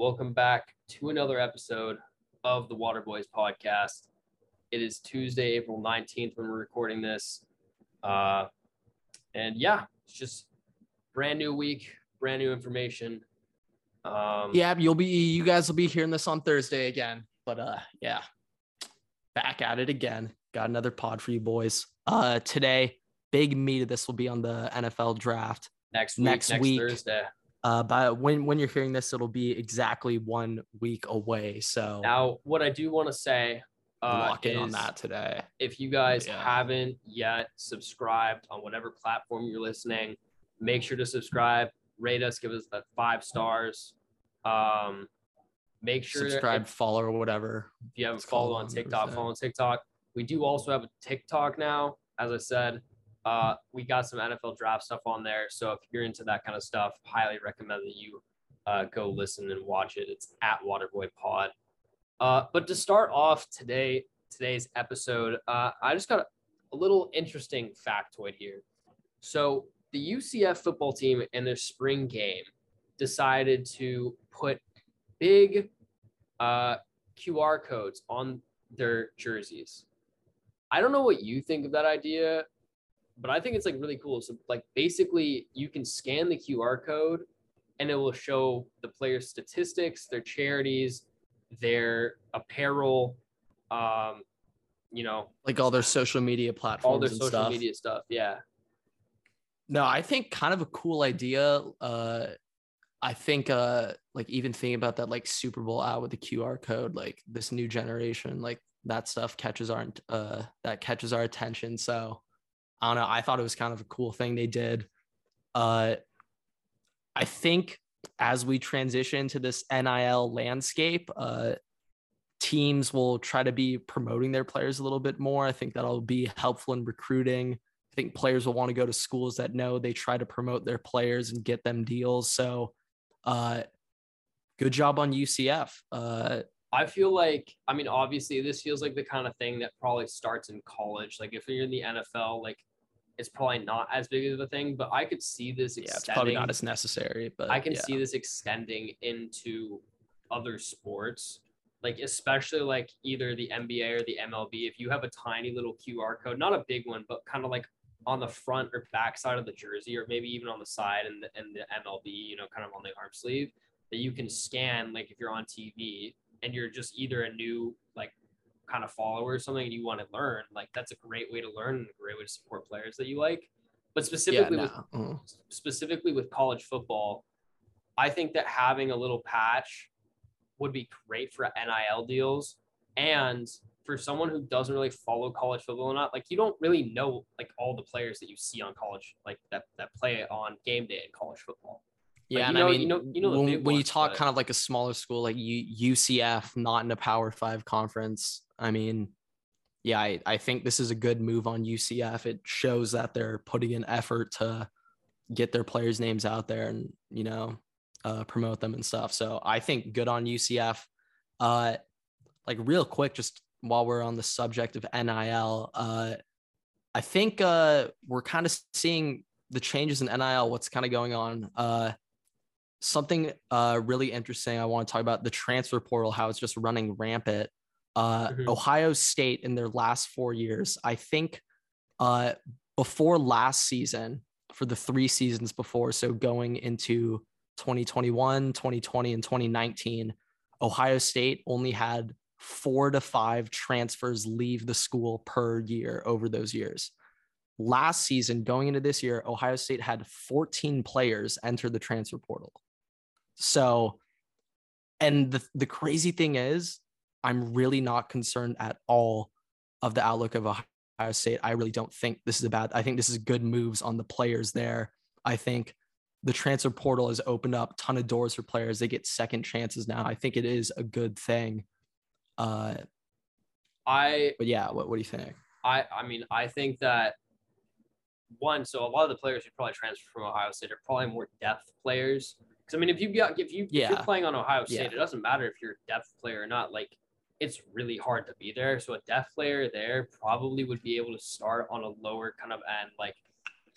Welcome back to another episode of the Water Boys podcast. It is Tuesday, April 19th when we're recording this. Uh, and yeah, it's just brand new week, brand new information. Um, Yeah, you'll be you guys will be hearing this on Thursday again. But uh yeah. Back at it again. Got another pod for you boys. Uh today, big meat of this will be on the NFL draft. next week, next next, week. Thursday. Uh but when when you're hearing this, it'll be exactly one week away. So Now, what I do want to say uh, lock in on that today. if you guys Yeah. haven't yet subscribed on whatever platform you're listening, make sure to subscribe, rate us, give us that five stars. Um, make sure Subscribe, if, follow, or whatever. if you haven't followed on TikTok, follow on TikTok. We do also have a TikTok now. As I said, uh, we got some NFL draft stuff on there. So if you're into that kind of stuff, highly recommend that you uh, go listen and watch it. It's at Waterboy Pod. Uh, but to start off today, today's episode, uh, I just got a little interesting factoid here. So the UCF football team in their spring game decided to put big uh, QR codes on their jerseys. I don't know what you think of that idea, but I think it's like really cool. So like basically you can scan the QR code and it will show the players' statistics, their charities, their apparel, um, you know, Like all their social media platforms all their social stuff. media stuff. Yeah. No, I think kind of a cool idea. Uh, I think uh, like even thinking about that like Super Bowl ad with the QR code, like this new generation, like that stuff catches our uh that catches our attention. So I don't know. I thought it was kind of a cool thing they did. Uh, I think as we transition to this NIL landscape, uh, teams will try to be promoting their players a little bit more. I think that'll be helpful in recruiting. I think players will want to go to schools that know they try to promote their players and get them deals. So, uh, good job on UCF. Uh, I feel like, I mean, obviously, this feels like the kind of thing that probably starts in college. Like, if you're in the NFL, like, it's probably not as big of a thing, but I could see this yeah, it's extending. probably not as necessary, but I can yeah. see this extending into other sports, like especially like either the NBA or the MLB. If you have a tiny little QR code, not a big one, but kind of like on the front or back side of the jersey, or maybe even on the side and the, and the MLB, you know, kind of on the arm sleeve, that you can scan. Like if you're on TV and you're just either a new like kind of follower or something and you want to learn, like that's a great way to learn and a great way to support players that you like. But yeah, specifically with no. mm. specifically with college football, I think that having a little patch would be great for NIL deals. And for someone who doesn't really follow college football or not, like you don't really know like all the players that you see on college, like that that play on game day in college football. Yeah, you and know- I you mean, know- you know when, when you talk but- kind of like a smaller school like U- UCF, not in a Power Five conference, I mean, yeah, I, I think this is a good move on UCF. It shows that they're putting an effort to get their players' names out there and you know uh, promote them and stuff. So I think good on UCF. Uh, like real quick, just while we're on the subject of NIL, uh, I think uh, we're kind of seeing the changes in NIL. What's kind of going on? Uh, something uh, really interesting. I want to talk about the transfer portal, how it's just running rampant. Uh, Mhm. Ohio State in their last four years, I think, uh, before last season, for the three seasons before, so going into 2021, 2020, and 2019, Ohio State only had four to five transfers leave the school per year over those years. Last season, going into this year, Ohio State had 14 players enter the transfer portal. So, and the, the crazy thing is, I'm really not concerned at all of the outlook of Ohio State. I really don't think this is a bad. I think this is good moves on the players there. I think the transfer portal has opened up a ton of doors for players. They get second chances now. I think it is a good thing. Uh, I but yeah, what, what do you think? I I mean I think that one, so a lot of the players who probably transfer from Ohio State are probably more depth players. Because I mean, if you got if you if you're playing on Ohio State, Yeah. it doesn't matter if you're a depth player or not. Like it's really hard to be there. So a depth player there probably would be able to start on a lower kind of end, like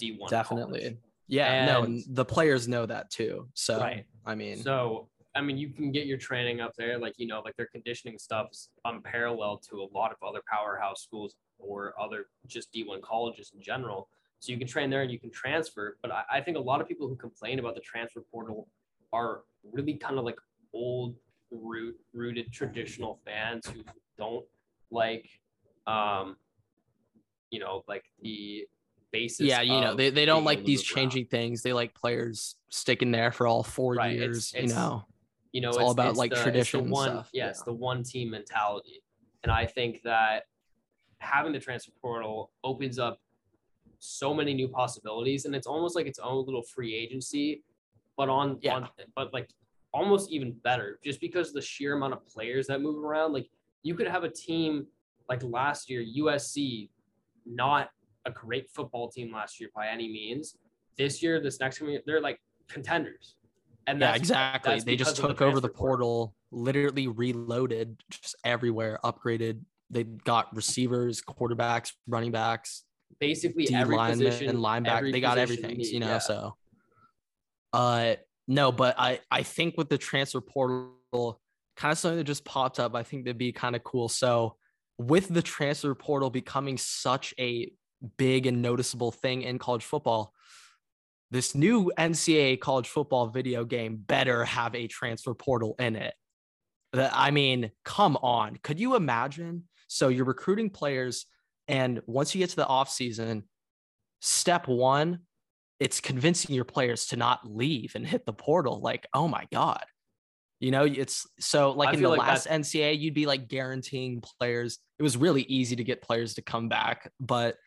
D1. Definitely. college. Yeah, no, And- and the players know that too. So Right. I mean, So I mean, you can get your training up there, like you know, like their conditioning stuff's unparalleled to a lot of other powerhouse schools or other just D1 colleges in general. So you can train there and you can transfer. But I, I think a lot of people who complain about the transfer portal are really kind of like old root rooted traditional fans who don't like um you know like the basis yeah, you know, they, they don't like these changing things. They like players sticking there for all four Right, years, it's- you know. you know It's all about, like, the, tradition one stuff, it's yeah. the one team mentality and i think that having the transfer portal opens up so many new possibilities and it's almost like its own little free agency but on Yeah. on but like almost even better just because the sheer amount of players that move around like you could have a team like last year usc not a great football team last year by any means this year this next coming year they're like contenders and Yeah, that's exactly. They just of the took over the portal. literally reloaded just everywhere, upgraded. They got receivers, quarterbacks, running backs, basically D every position and linebacker. They got everything, you know. yeah. So, uh, no, but I I think with the transfer portal, kind of something that just popped up. I think that'd be kind of cool. So, with the transfer portal becoming such a big and noticeable thing in college football, this new NCAA college football video game better have a transfer portal in it. That I mean, come on. Could you imagine? So you're recruiting players, and once you get to the offseason, step one, it's convincing your players to not leave and hit the portal. Like, oh my God. You know, it's so like I in the like last NCA, you'd be like guaranteeing players. It was really easy to get players to come back, but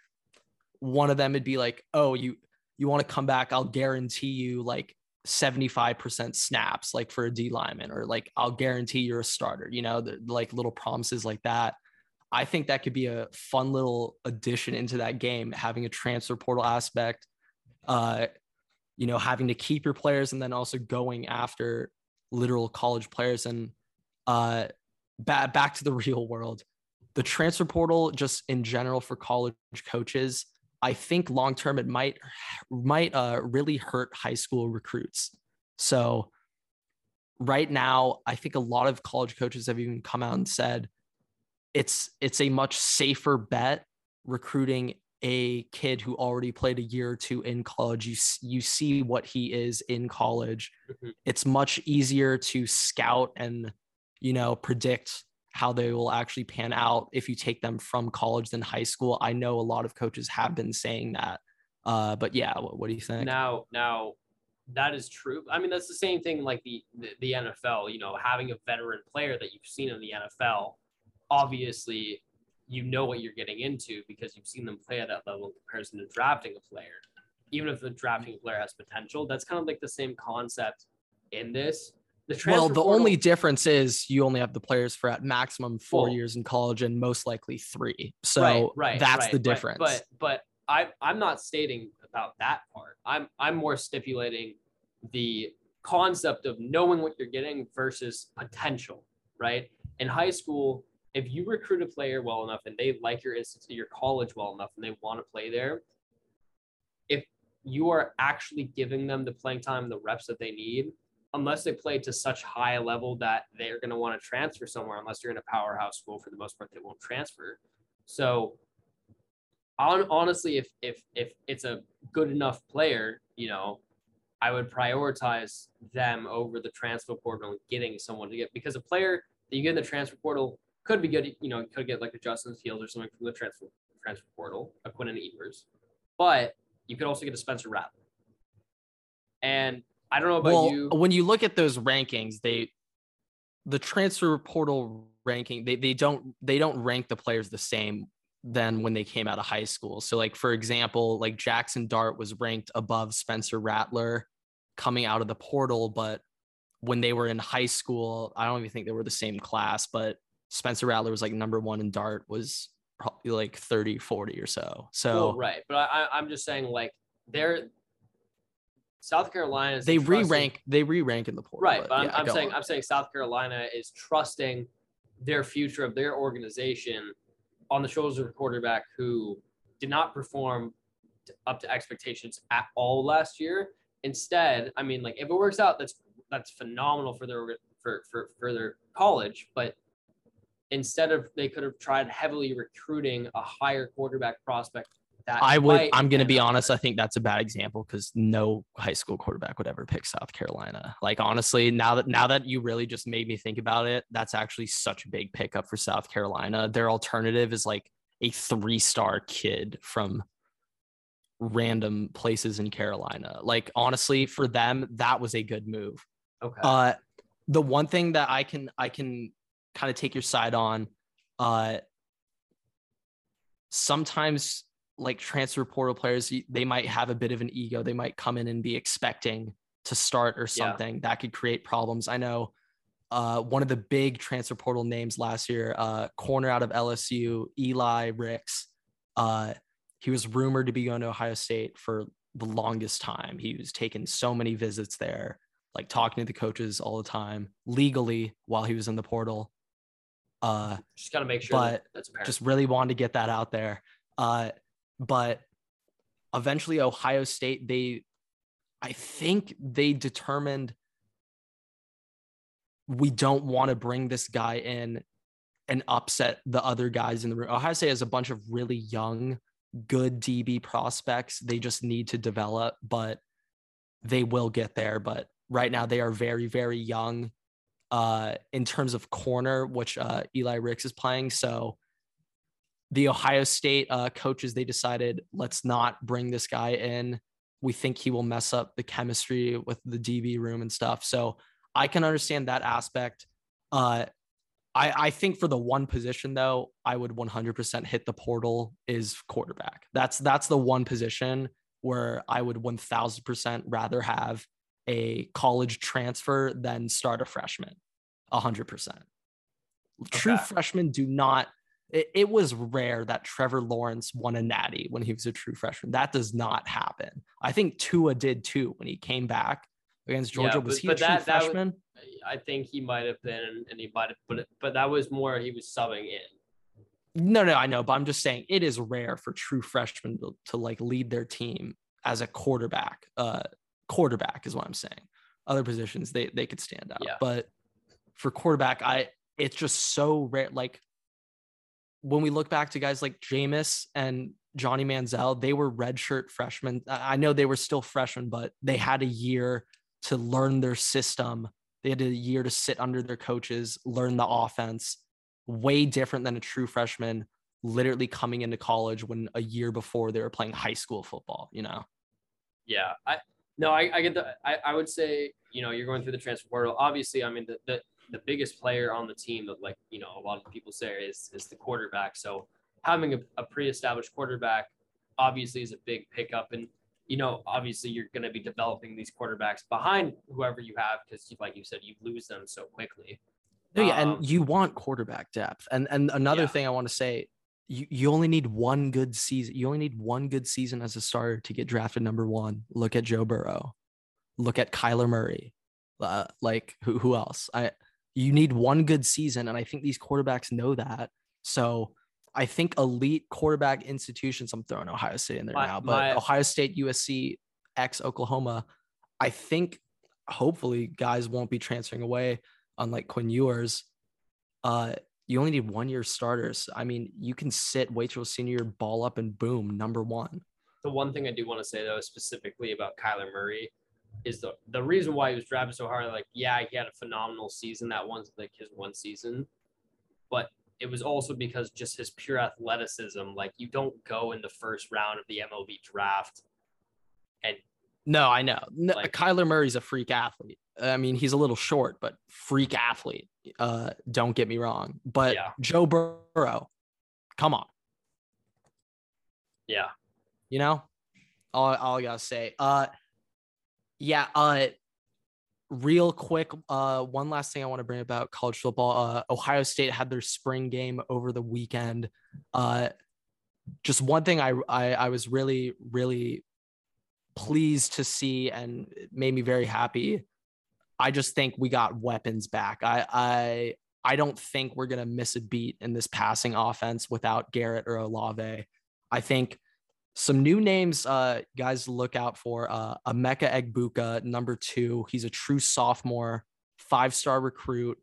one of them would be like, oh, you you want to come back, I'll guarantee you like 75% snaps, like for a D lineman, or like I'll guarantee you're a starter, you know, the, like little promises like that. I think that could be a fun little addition into that game, having a transfer portal aspect, uh, you know, having to keep your players and then also going after literal college players and uh, ba- back to the real world. The transfer portal, just in general for college coaches, I think long term it might might uh, really hurt high school recruits. So right now, I think a lot of college coaches have even come out and said it's it's a much safer bet recruiting a kid who already played a year or two in college. You you see what he is in college. Mhm. It's much easier to scout and you know predict how they will actually pan out if you take them from college than high school. I know a lot of coaches have been saying that. Uh, but yeah, what, what do you think? Now, now that is true. I mean, that's the same thing like the, the the NFL. You know, having a veteran player that you've seen in the NFL, obviously, you know what you're getting into because you've seen them play at that level in comparison to drafting a player. Even if the drafting a player has potential, that's kind of like the same concept in this. The well, the portal- only difference is you only have the players for at maximum four Well- years in college and most likely three. So right, right, that's right, the right. difference. But but I I'm not stating about that part. I'm I'm more stipulating the concept of knowing what you're getting versus potential, right? In high school, if you recruit a player well enough and they like your your college well enough and they want to play there, if you are actually giving them the playing time, the reps that they need, unless they play to such high level that they're going to want to transfer somewhere, unless you're in a powerhouse school, for the most part, they won't transfer. So, on, honestly, if if if it's a good enough player, you know, I would prioritize them over the transfer portal and getting someone to get because a player that you get in the transfer portal could be good. You know, you could get like a Justin Fields or something from the transfer transfer portal, a Quinn Ewers, but you could also get a Spencer Rattler. And I don't know about well, you. when you look at those rankings, they the transfer portal ranking, they they don't they don't rank the players the same than when they came out of high school. So like for example, like Jaxson Dart was ranked above Spencer Rattler coming out of the portal, but when they were in high school, I don't even think they were the same class, but Spencer Rattler was like number 1 and Dart was probably like 30 40 or so. So well, right, but I, I'm just saying like they're South Carolina. is they trusting- re-rank they re-rank in the portal. Right, but I'm, yeah, I'm saying on. I'm saying South Carolina is trusting their future of their organization on the shoulders of a quarterback who did not perform up to expectations at all last year. Instead, I mean, like if it works out, that's that's phenomenal for their for for for their college, but instead of they could have tried heavily recruiting a higher quarterback prospect that I would. I'm going to be honest. I think that's a bad example because no high school quarterback would ever pick South Carolina. Like honestly, now that now that you really just made me think about it, that's actually such a big pickup for South Carolina. Their alternative is like a three star kid from random places in Carolina. Like honestly, for them, that was a good move. okay. Uh, the one thing that I can I can kind of take your side on, uh, sometimes like transfer portal players, they might have a bit of an ego. They might come in and be expecting to start or Yeah. something that could create problems. I know uh, one of the big transfer portal names last year, uh, corner out of LSU, Eli Ricks. Uh, he was rumored to be going to Ohio State for the longest time. He was taking so many visits there, like talking to the coaches all the time, legally while he was in the portal. Uh, just got to make sure but that's apparent. just really wanted to get that out there. Uh, but eventually, Ohio State, they, I think they determined we don't want to bring this guy in and upset the other guys in the room. Ohio State has a bunch of really young, good DB prospects. They just need to develop, but they will get there. But right now, they are very, very young uh, in terms of corner, which uh, Eli Ricks is playing. So the Ohio State uh, coaches, they decided, let's not bring this guy in. We think he will mess up the chemistry with the DB room and stuff. So I can understand that aspect. Uh, I, I think for the one position though, I would 100% hit the portal is quarterback. That's that's the one position where I would 1000% rather have a college transfer than start a freshman. 100%. True Okay. freshmen do not it, it was rare that Trevor Lawrence won a natty when he was a true freshman. That does not happen. I think Tua did too when he came back against Yeah, Georgia. was but- he but a true that- freshman? I think he might have been, and- and he might have, but but that was more he was subbing in. No, no, I know, but I'm just saying it is rare for true freshmen to, to like lead their team as a quarterback. Uh, quarterback is what I'm saying. Other positions they they could stand out, Yeah. but for quarterback, I it's just so rare. Like when we look back to guys like Jameis and Johnny Manziel, they were redshirt freshmen. I I know they were still freshmen, but they had a year to learn their system. They had a year to sit under their coaches, learn the offense. Way different than a true freshman literally coming into college when a year before they were playing high school football, you know? Yeah, I no, I, I get the. I, I would say you know you're going through the transfer portal. Obviously, I mean the, the the biggest player on the team that like you know a lot of people say is is the quarterback. So having a, a pre-established quarterback obviously is a big pickup, and you know obviously you're going to be developing these quarterbacks behind whoever you have because like you said you lose them so quickly. No, yeah, Um, and you want quarterback depth. And and another Yeah. thing I want to say, you, you only need one good season. You only need one good season as a starter to get drafted number one. Look at Joe Burrow. Look at Kyler Murray. Uh, like who who else? I you need one good season, and I think these quarterbacks know that. So I think elite quarterback institutions. I'm throwing Ohio State in there My- now, but my- Ohio State, USC, ex Oklahoma. I think hopefully guys won't be transferring away unlike Quinn Ewers, uh, you only need one year starters. I mean, you can sit, wait till senior ball up, and boom, number one. The one thing I do want to say though, specifically about Kyler Murray, is the the reason why he was drafted so hard. Like, yeah, he had a phenomenal season. That one's like his one season, but it was also because just his pure athleticism. Like, you don't go in the first round of the MLB draft. No, I know. No, Like- Kyler Murray's a freak athlete. I mean, he's a little short, but freak athlete. Uh, don't get me wrong. But Yeah. Joe Burrow, come on, Yeah, you know, all, all I gotta say. Uh, yeah. Uh, real quick. Uh, one last thing I want to bring about college football. Uh, Ohio State had their spring game over the weekend. Uh, just one thing I, I I was really really pleased to see and made me very happy. I just think we got weapons back. I I I don't think we're gonna miss a beat in this passing offense without Garrett or Olave. I think some new names, uh, guys look out for. Uh, Emeka Egbuka, number two. He's a true sophomore, five star recruit,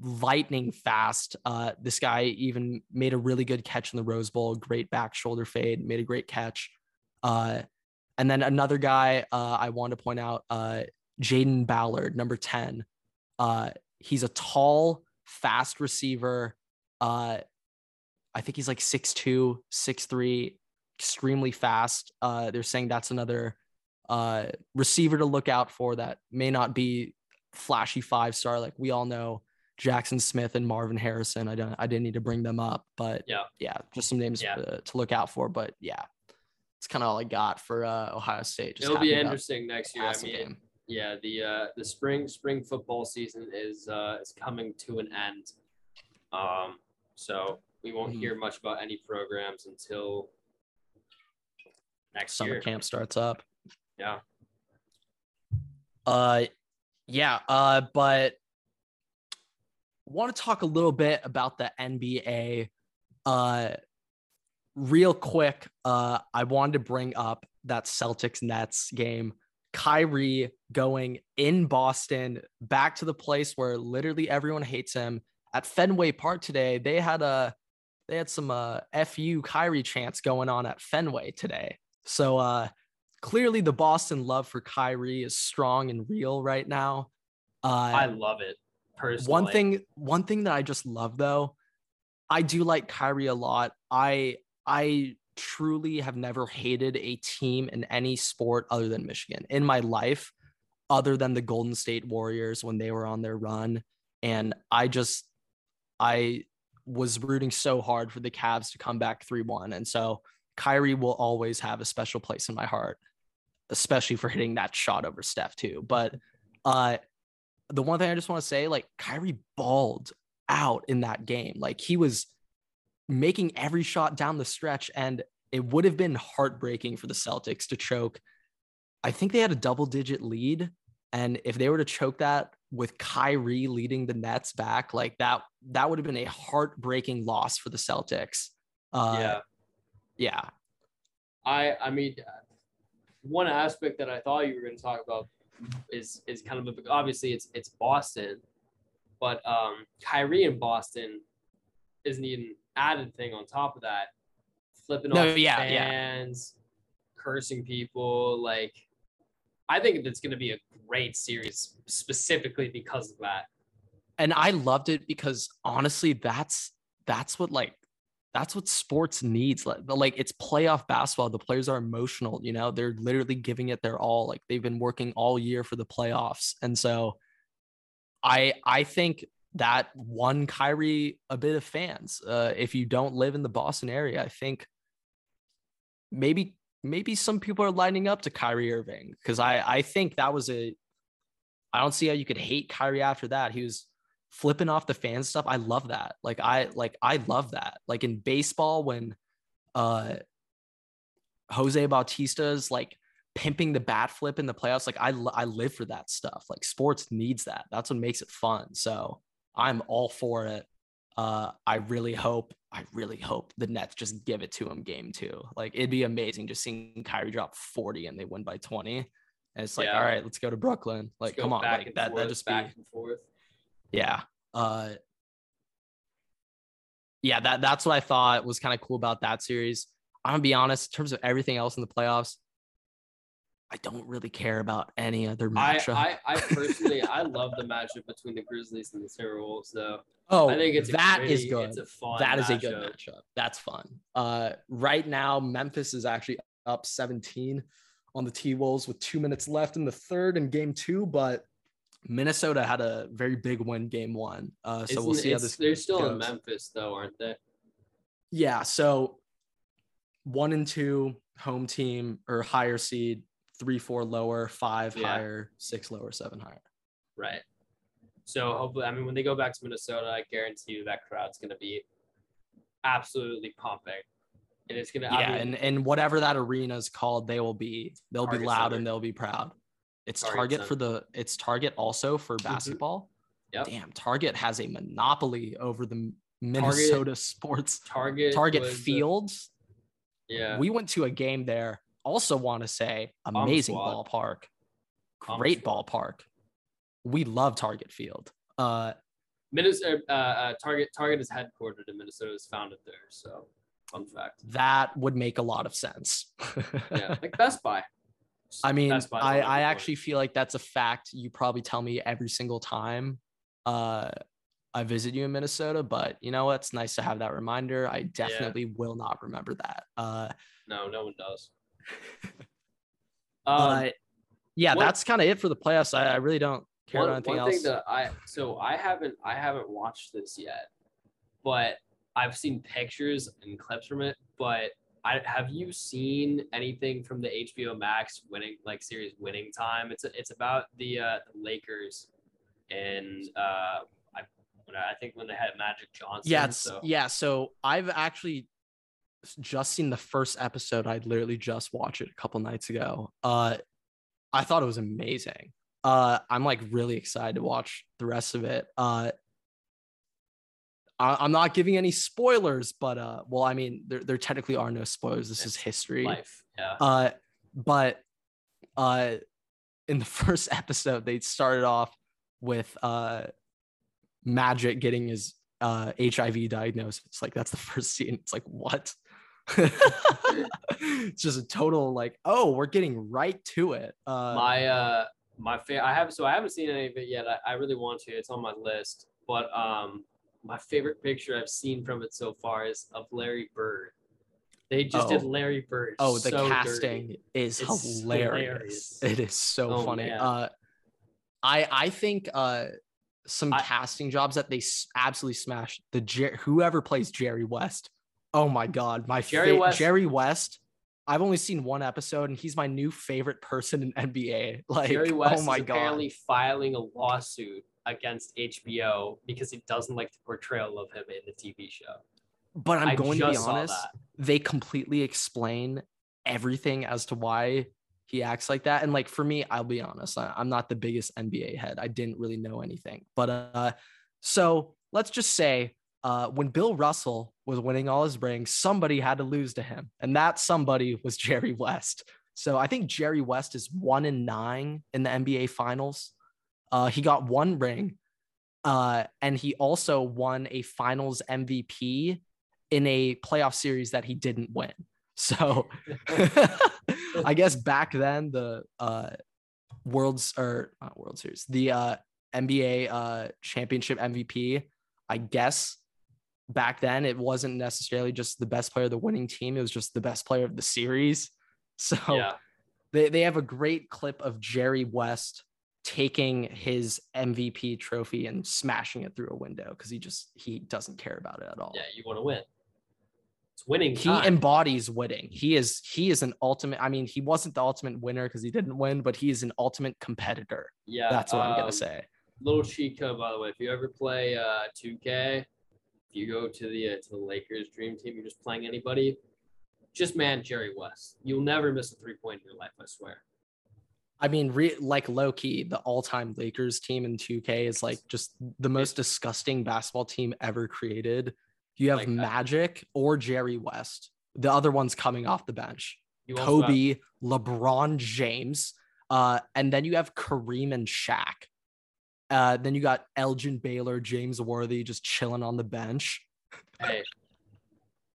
lightning fast. Uh, this guy even made a really good catch in the Rose Bowl. Great back shoulder fade, made a great catch. Uh, and then another guy uh, I want to point out, uh, Jayden Ballard, number 10. Uh, he's a tall, fast receiver. Uh, I think he's like 6'2, 6'3, extremely fast. Uh, they're saying that's another uh, receiver to look out for that may not be flashy five star. Like we all know Jaxon Smith and Marvin Harrison. I don't, I didn't need to bring them up, but Yeah. yeah, just some names Yeah. uh, to look out for. But yeah, it's kind of all I got for uh, Ohio State. Just It'll be interesting next year. I mean, game. yeah, the uh, the spring spring football season is uh, is coming to an end. Um, so we won't Mhm. hear much about any programs until next summer year. camp starts up. Yeah. Uh, yeah. Uh, but want to talk a little bit about the NBA. Uh, real quick. Uh, I wanted to bring up that Celtics Nets game. Kyrie going in Boston back to the place where literally everyone hates him at Fenway Park today. They had a they had some uh fu Kyrie chants going on at Fenway today. So uh clearly the Boston love for Kyrie is strong and real right now. Uh I love it personally. one thing one thing that I just love though, I do like Kyrie a lot. I I truly have never hated a team in any sport other than Michigan in my life, other than the Golden State Warriors when they were on their run. And I just I was rooting so hard for the Cavs to come back 3-1. And so Kyrie will always have a special place in my heart, especially for hitting that shot over Steph too. But uh the one thing I just want to say, like Kyrie balled out in that game. Like he was making every shot down the stretch, and it would have been heartbreaking for the Celtics to choke. I think they had a double digit lead. And if they were to choke that with Kyrie leading the Nets back, like that, that would have been a heartbreaking loss for the Celtics. Uh, yeah. yeah. I I mean, one aspect that I thought you were going to talk about is is kind of a, obviously it's it's Boston, but um, Kyrie in Boston isn't even added thing on top of that, flipping No, off yeah, yeah. fans, cursing people. Like, I think it's going to be a great series specifically because of that. and I loved it because honestly, that's that's what like that's what sports needs. Like, like it's playoff basketball. The players are emotional. You know, they're literally giving it their all. Like they've been working all year for the playoffs, and so I I think that won Kyrie a bit of fans. Uh, if you don't live in the Boston area, I think maybe maybe some people are lining up to Kyrie Irving because I I think that was a I don't see how you could hate Kyrie after that. He was flipping off the fan stuff. I love that. Like I like I love that. Like in baseball when uh Jose Bautista's like pimping the bat flip in the playoffs, like I I live for that stuff. Like sports needs that. That's what makes it fun. So I'm all for it. Uh I really hope I really hope the Nets just give it to him game 2. Like it'd be amazing just seeing Kyrie drop 40 and they win by 20. And it's like, Yeah. all right, let's go to Brooklyn. Like, come on, like that. forth, That just be back and forth. yeah. Uh yeah, that that's what I thought was kind of cool about that series. I'm gonna be honest, in terms of everything else in the playoffs, I don't really care about any other matchup. I, I personally I love the matchup between the Grizzlies and the Timberwolves though. oh, I think it's that pretty- is good. It's a fun. That is a good matchup. That's fun. Uh, right now, Memphis is actually up 17 on the T Wolves with two minutes left in the third in game two, but Minnesota had a very big win game one. Uh, so we'll see how this They're still in. Memphis though, aren't they? Yeah. So one and two home team or higher seed, three, four lower, five Yeah. higher, six lower, seven higher. Right. So hopefully, I mean, when they go back to Minnesota, I guarantee you that crowd's going to be absolutely pumping, and it's going to. Yeah. And, and whatever that arena is called, they will be, they'll be loud Center. and they'll be proud. It's Target Target, for the, it's Target also for mm-hmm. basketball. Yep. Damn. Target has a monopoly over the Minnesota sports. Target. Target Fields. Yeah. We went to a game there. Also, want to say amazing ballpark, great ballpark. We love Target Field. Uh, Minnesota uh, uh, Target Target is headquartered in Minnesota. Is founded there. So fun fact. that would make a lot of sense. Yeah, like Best Buy. I mean, Buy's I, one of the I actually feel like that's a fact you probably tell me every single time uh, I visit you in Minnesota. But you know what? It's nice to have that reminder. I definitely will not remember that. Uh, no, no one does. uh, Um, yeah, what- that's kind of it for the playoffs. I, I really don't care one, about anything one thing else. that I so I haven't I haven't watched this yet, but I've seen pictures and clips from it. But I have you seen anything from the HBO Max winning like series winning time? It's it's about the uh, Lakers and uh, I I think when they had Magic Johnson. yeah, so yeah. So I've actually just seen the first episode. I'd literally just watched it a couple nights ago. Uh, I thought it was amazing. Uh, I'm like really excited to watch the rest of it. Uh, I, I'm not giving any spoilers, but uh, well, I mean, there, there technically are no spoilers. This is history. life. Yeah. Uh, but uh, in the first episode, they started off with uh, Magic getting his uh, HIV diagnosis. It's like that's the first scene. It's like what? it's just a total like, oh, we're getting right to it. Uh, my uh my favorite. I have so I haven't seen any of it yet. I, I really want to. It's on my list. But um my favorite picture I've seen from it so far is of Larry Bird. They just did Oh. Larry Bird. oh, the so casting dirty. is It's hilarious. hilarious. It is so Oh, funny. man. Uh, I I think uh some I- casting jobs that they s- absolutely smashed. The Jer- whoever plays Jerry West. Oh my god, my Jerry fa- West- Jerry West. I've only seen one episode, and he's my new favorite person in NBA. Like, Jerry West oh my is god, apparently filing a lawsuit against HBO because he doesn't like the portrayal of him in the TV show. but I'm I going to be honest. They completely explain everything as to why he acts like that. And like for me, I'll be honest, I, I'm not the biggest NBA head. I didn't really know anything. But uh, so let's just say uh, when Bill Russell was winning all his rings, somebody had to lose to him, and that somebody was Jerry West. So I think Jerry West is one in nine in the NBA Finals. Uh, he got one ring, uh, and he also won a Finals MVP in a playoff series that he didn't win. So I guess back then the uh world's or World Series, the uh NBA uh championship MVP, I guess back then it wasn't necessarily just the best player of the winning team, it was just the best player of the series. So yeah. they, they have a great clip of Jerry West taking his MVP trophy and smashing it through a window because he just he doesn't care about it at all Yeah, you want to win. It's winning. he time. embodies winning. He is he is an ultimate. I mean, he wasn't the ultimate winner because he didn't win, but he is an ultimate competitor. yeah, That's what I'm um, gonna say. little cheat code by the way if you ever play uh 2k if you go to the uh, to the lakers dream team you're just playing anybody just man jerry west you'll never miss a three point in your life i swear I mean, re- like low key, the all time Lakers team in 2K is like just the most disgusting basketball team ever created. You have Like, Magic or Jerry West. The other one's coming off the bench. you also have- Kobe, LeBron James, uh, and then you have Kareem and Shaq. Uh, then you got Elgin Baylor, James Worthy just chilling on the bench. hey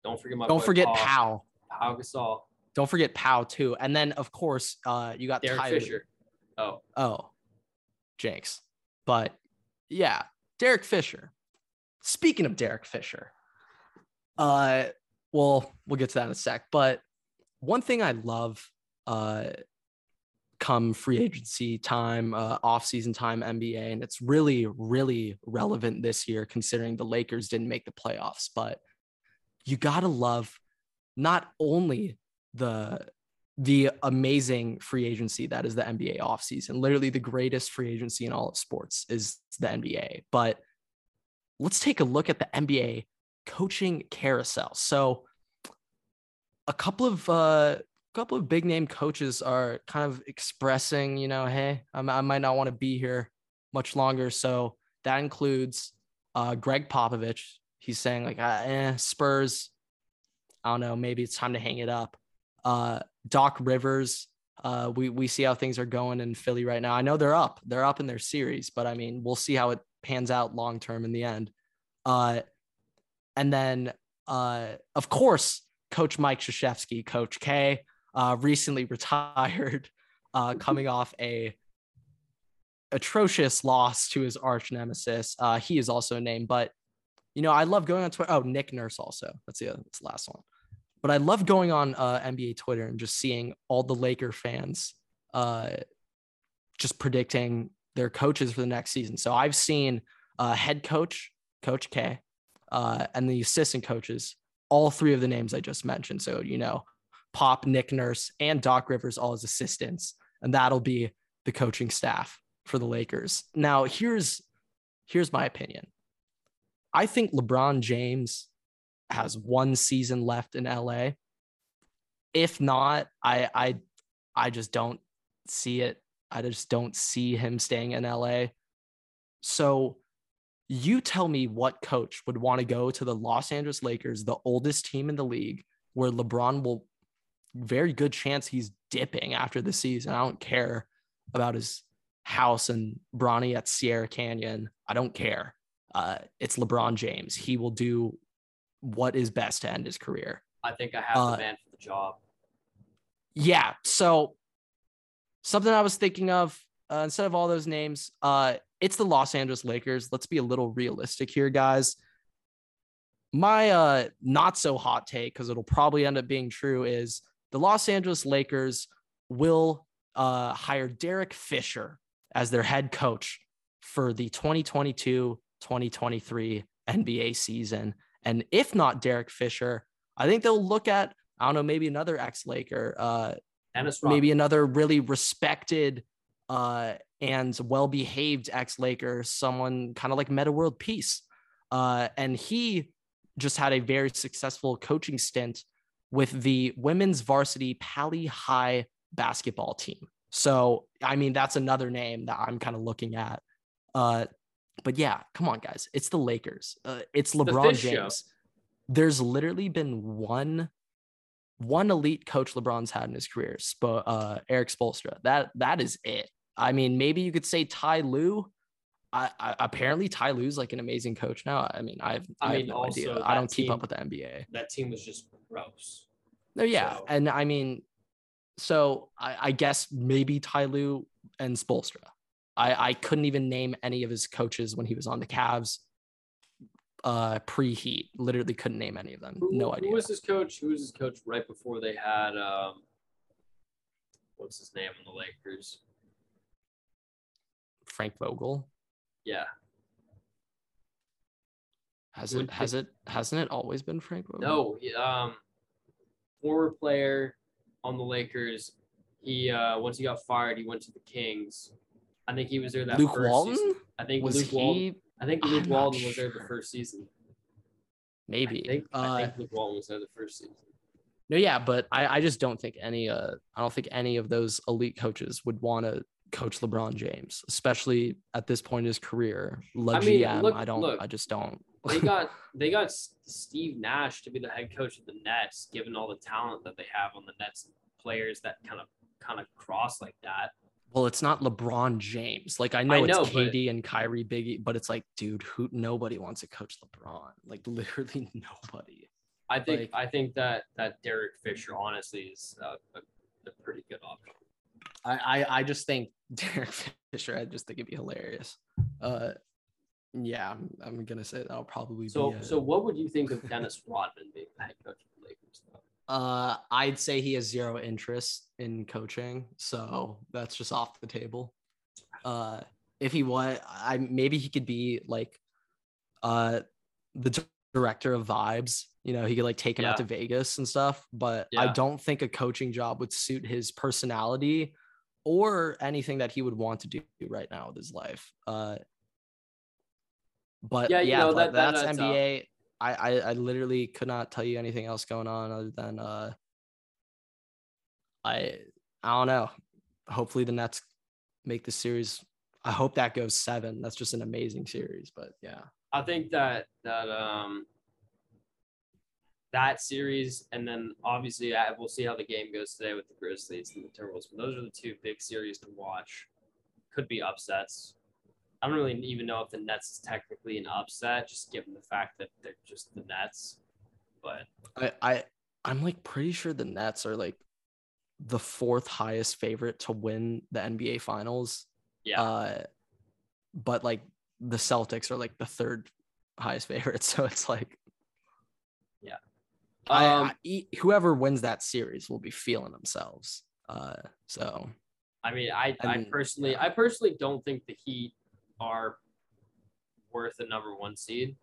don't forget my Don't forget Paul, Powell. Gasol, Don't forget Pow too. And then of course, uh, you got Derek Tyler. Fisher. Oh, Oh, Jenks. But yeah, Derek Fisher. Speaking of Derek Fisher, uh, well, we'll get to that in a sec. But one thing I love, uh, come free agency time, uh, off season time, NBA, and it's really, really relevant this year considering the Lakers didn't make the playoffs. But you gotta love not only the the amazing free agency that is the NBA offseason. Literally the greatest free agency in all of sports is the NBA. But let's take a look at the NBA coaching carousel. So a couple of uh couple of big name coaches are kind of expressing, you know, hey, I'm, I might not want to be here much longer. So that includes uh, Gregg Popovich. He's saying like, uh, eh, Spurs, I don't know, maybe it's time to hang it up. Uh, Doc Rivers, uh, we we see how things are going in Philly right now. I know they're up, they're up in their series, but I mean, we'll see how it pans out long term in the end. Uh, and then, uh, of course, Coach Mike Krzyzewski, Coach K, uh, recently retired, uh, coming off a atrocious loss to his arch nemesis. Uh, he is also a name, but you know, I love going on Twitter. Oh, Nick Nurse also. That's the, that's the last one. But I love going on uh, NBA Twitter and just seeing all the Laker fans uh, just predicting their coaches for the next season. So I've seen uh, head coach, Coach K, uh, and the assistant coaches, all three of the names I just mentioned. So, you know, Pop, Nick Nurse, and Doc Rivers all as assistants. And that'll be the coaching staff for the Lakers. Now, here's here's my opinion. I think LeBron James has one season left in LA. If not, I I I just don't see it. I just don't see him staying in LA. So you tell me what coach would want to go to the Los Angeles Lakers, the oldest team in the league, where LeBron will very good chance he's dipping after the season. I don't care about his house and Bronny at Sierra Canyon. I don't care. Uh, it's LeBron James. He will do what is best to end his career. I think I have Uh, the man for the job. Yeah. So something I was thinking of uh, instead of all those names, uh, it's the Los Angeles Lakers. Let's be a little realistic here, guys. My uh, not so hot take, because it'll probably end up being true, is the Los Angeles Lakers will uh, hire Derek Fisher as their head coach for the 2022 2023 NBA season. And if not Derek Fisher, I think they'll look at, I don't know, maybe another ex Laker, uh, maybe another really respected uh, and well behaved ex Laker, someone kind of like Metta World Peace. Uh, and he just had a very successful coaching stint with the women's varsity Pally High basketball team. So, I mean, that's another name that I'm kind of looking at. Uh, but yeah, come on, guys. It's the Lakers. Uh, it's LeBron fish show. James. There's literally been one one elite coach LeBron's had in his career, Spo, uh, Erik Spoelstra. That that is it. I mean, maybe you could say Ty Lue. I, I apparently Ty Lue's like an amazing coach now. I mean, I've I I, have no idea. I don't keep up with the NBA. That team was just gross. No, yeah, So- and I mean, so I, I guess maybe Ty Lue and Spoelstra. I I couldn't even name any of his coaches when he was on the Cavs. Uh, pre-heat, literally couldn't name any of them. Who, no idea. Who was his coach? Who was his coach right before they had um, what's his name on the Lakers? Frank Vogel. Yeah, Has it has it hasn't it always been Frank Vogel? no, um, former player on the Lakers. He uh, once he got fired, he went to the Kings. I think he was there that Luke first Walton season. I think was Luke Walton. I think I'm Luke not Walton was there the first season. maybe? I think, I uh, think Luke Walton was there the first season. no, yeah, but I I just don't think any uh I don't think any of those elite coaches would want to coach LeBron James, especially at this point in his career. La I mean, GM, look- I don't look, I just don't. They got they got Steve Nash to be the head coach of the Nets, given all the talent that they have on the Nets, players that kind of kind of cross like that. Well, it's not LeBron James. Like I know, I know, it's but- KD and Kyrie Biggie, but it's like, dude, who nobody wants to coach LeBron. Like literally nobody. I think Like- I think that that Derek Fisher honestly is a, a, a pretty good option. I, I I just think Derek Fisher. I just think it'd be hilarious. Uh, yeah, I'm, I'm gonna say that'll probably So be. a- so what would you think of Dennis Rodman being the head coach of the Lakers? Uh, I'd say he has zero interest in coaching, so that's just off the table. Uh, if he was, I maybe he could be like, uh, the director of vibes. You know, he could like take him out to Vegas and stuff. But I don't think a coaching job would suit his personality or anything that he would want to do right now with his life. Uh, but Yeah, yeah, know, that- that- that's that's, NBA. I, I I literally could not tell you anything else going on other than uh I I don't know. Hopefully the Nets make the series. I hope that goes seven. That's just an amazing series. But yeah. I think that that um that series, and then obviously I, we'll see how the game goes today with the Grizzlies and the Timberwolves. But those are the two big series to watch. Could be upsets. I don't really even know if the Nets is technically an upset, just given the fact that they're just the Nets. But I, I I'm like pretty sure the Nets are like the fourth highest favorite to win the NBA finals. yeah, Uh but like the Celtics are like the third highest favorite. So it's like Um, I- whoever wins that series will be feeling themselves. Uh so I mean, I, I And- personally, I personally don't think the Heat are worth a number one seed.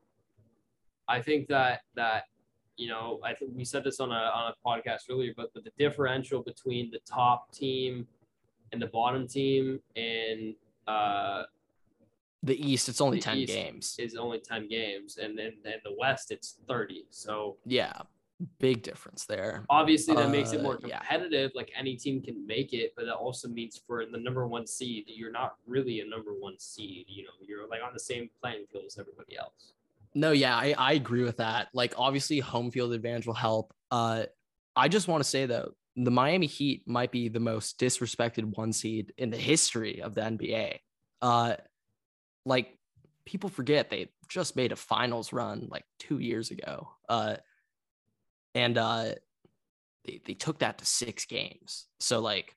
I think that that you know, I think we said this on a on a podcast earlier, but, but the differential between the top team and the bottom team and uh, the East, it's only 10 East games. is only ten games, and then and the West it's thirty. So Yeah. Big difference there. obviously that makes it Uh, more yeah. competitive. Like any team can make it, but that also means for the number one seed, you're not really a number one seed. You know, you're like on the same playing field as everybody else. No, yeah, I, I agree with that. Like, obviously, home field advantage will help. Uh, I just want to say though, the Miami Heat might be the most disrespected one seed in the history of the NBA. Uh, like people forget they just made a finals run like two years ago. Uh, and uh, they they took that to six games. So like,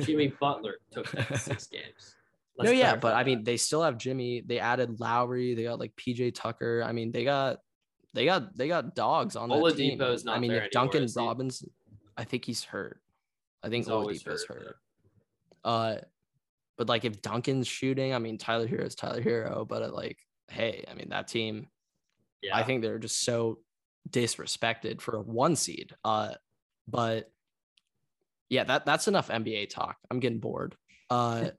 Jimmy Butler took that to six games. no, Let's yeah, clarify but I mean, they still have Jimmy. They added Lowry. They got like PJ Tucker. I mean, they got they got they got dogs on that team. Oladipo's I not mean, there if Duncan anymore? Robbins, I think he's hurt. I think He's Oladipo's hurt, hurt. Uh, but like if Duncan's shooting, I mean, Tyler Herro is Tyler Herro. But uh, like, hey, I mean, that team, yeah, I think they're just so disrespected for a one seed. Uh, but yeah, that that's enough NBA talk. I'm getting bored. Uh.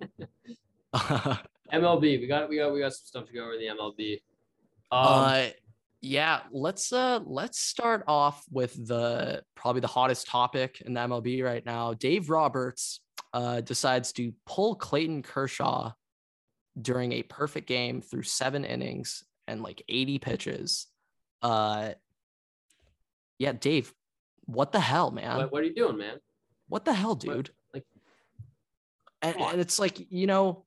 MLB. We got we got we got some stuff to go over the MLB. Um, uh yeah let's uh let's start off with the probably the hottest topic in the mlb right now dave roberts uh decides to pull clayton kershaw during a perfect game through seven innings and like 80 pitches uh yeah dave what the hell man what, what are you doing, man? what the hell, dude? like- and, and it's like, you know,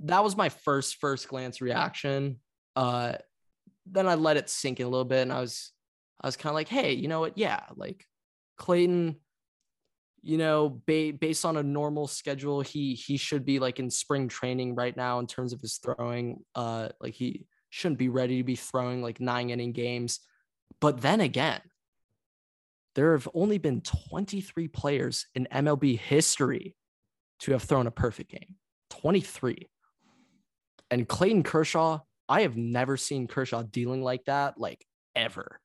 that was my first first glance reaction. Uh then I let it sink in a little bit and I was I was kind of like, hey, you know what? Yeah, like Clayton, you know, ba- based on a normal schedule, he he should be like in spring training right now in terms of his throwing. Uh like he shouldn't be ready to be throwing like nine inning games. But then again, there have only been 23 players in MLB history to have thrown a perfect game. 23. And Clayton Kershaw, I have never seen Kershaw dealing like that, like ever.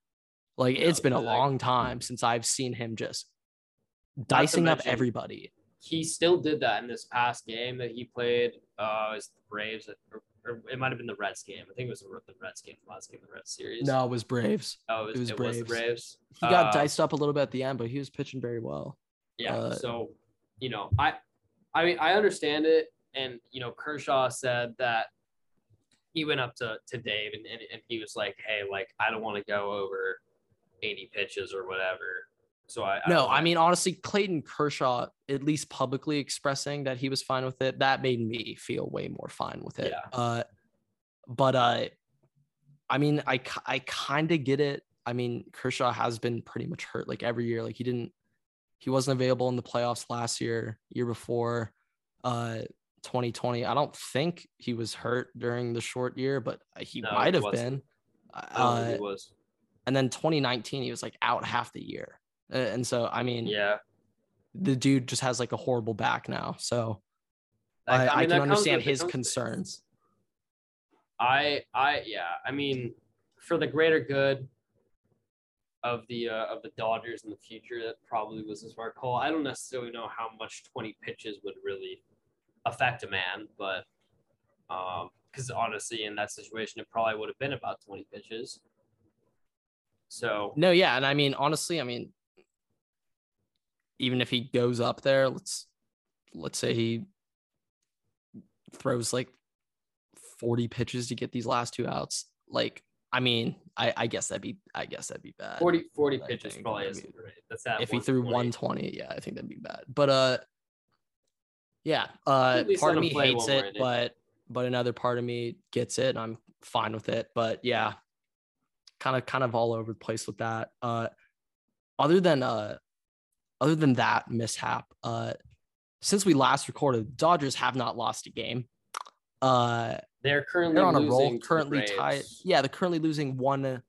Like No, it's been a long time since I've seen him just dicing up mention- everybody. He still did that in this past game that he played. Uh, it's the Braves, or, or it might have been the Reds game. I think it was the the Reds game, the last game of the Reds series. No, it was Braves. oh, it was, it was it was the Braves. Braves. He got Uh, diced up a little bit at the end, but he was pitching very well. Yeah. Uh, so, you know, I, I mean, I understand it, and you know, Kershaw said that he went up to to Dave and and, and he was like, "Hey, like, I don't want to go over 80 pitches or whatever." So I No, I mean honestly, Clayton Kershaw at least publicly expressing that he was fine with it. That made me feel way more fine with it. Yeah. Uh, but uh, I mean, I I kind of get it. I mean, Kershaw has been pretty much hurt like every year. Like he didn't, he wasn't available in the playoffs last year, year before, uh, 2020. I don't think he was hurt during the short year, but he No, might have been. I Uh, he was. and then 2019, he was like out half the year. Uh, And so, I mean, Yeah. the dude just has like a horrible back now. So I, I, mean, can understand his concerns. I I yeah, I mean, for the greater good of the uh, of the Dodgers in the future, that probably was a smart call. I don't necessarily know how much 20 pitches would really affect a man, but um, because honestly, in that situation, it probably would have been about 20 pitches. So No, yeah, and I mean honestly, I mean, even if he goes up there, let's let's say he throws like 40 pitches to get these last two outs. Like I mean, I, I guess that'd be I guess that'd be bad. 40, 40 I pitches think. probably I isn't mean, great. That's that. if he threw 120, yeah, I think that'd be bad. But uh yeah, uh part of me hates it, but but another part of me gets it and I'm fine with it. But yeah, kind of kind of all over the place with that. Uh other than uh other than that mishap, uh since we last recorded, Dodgers have not lost a game. Uh They're currently they're on a roll, currently tied. Yeah, they're currently losing 1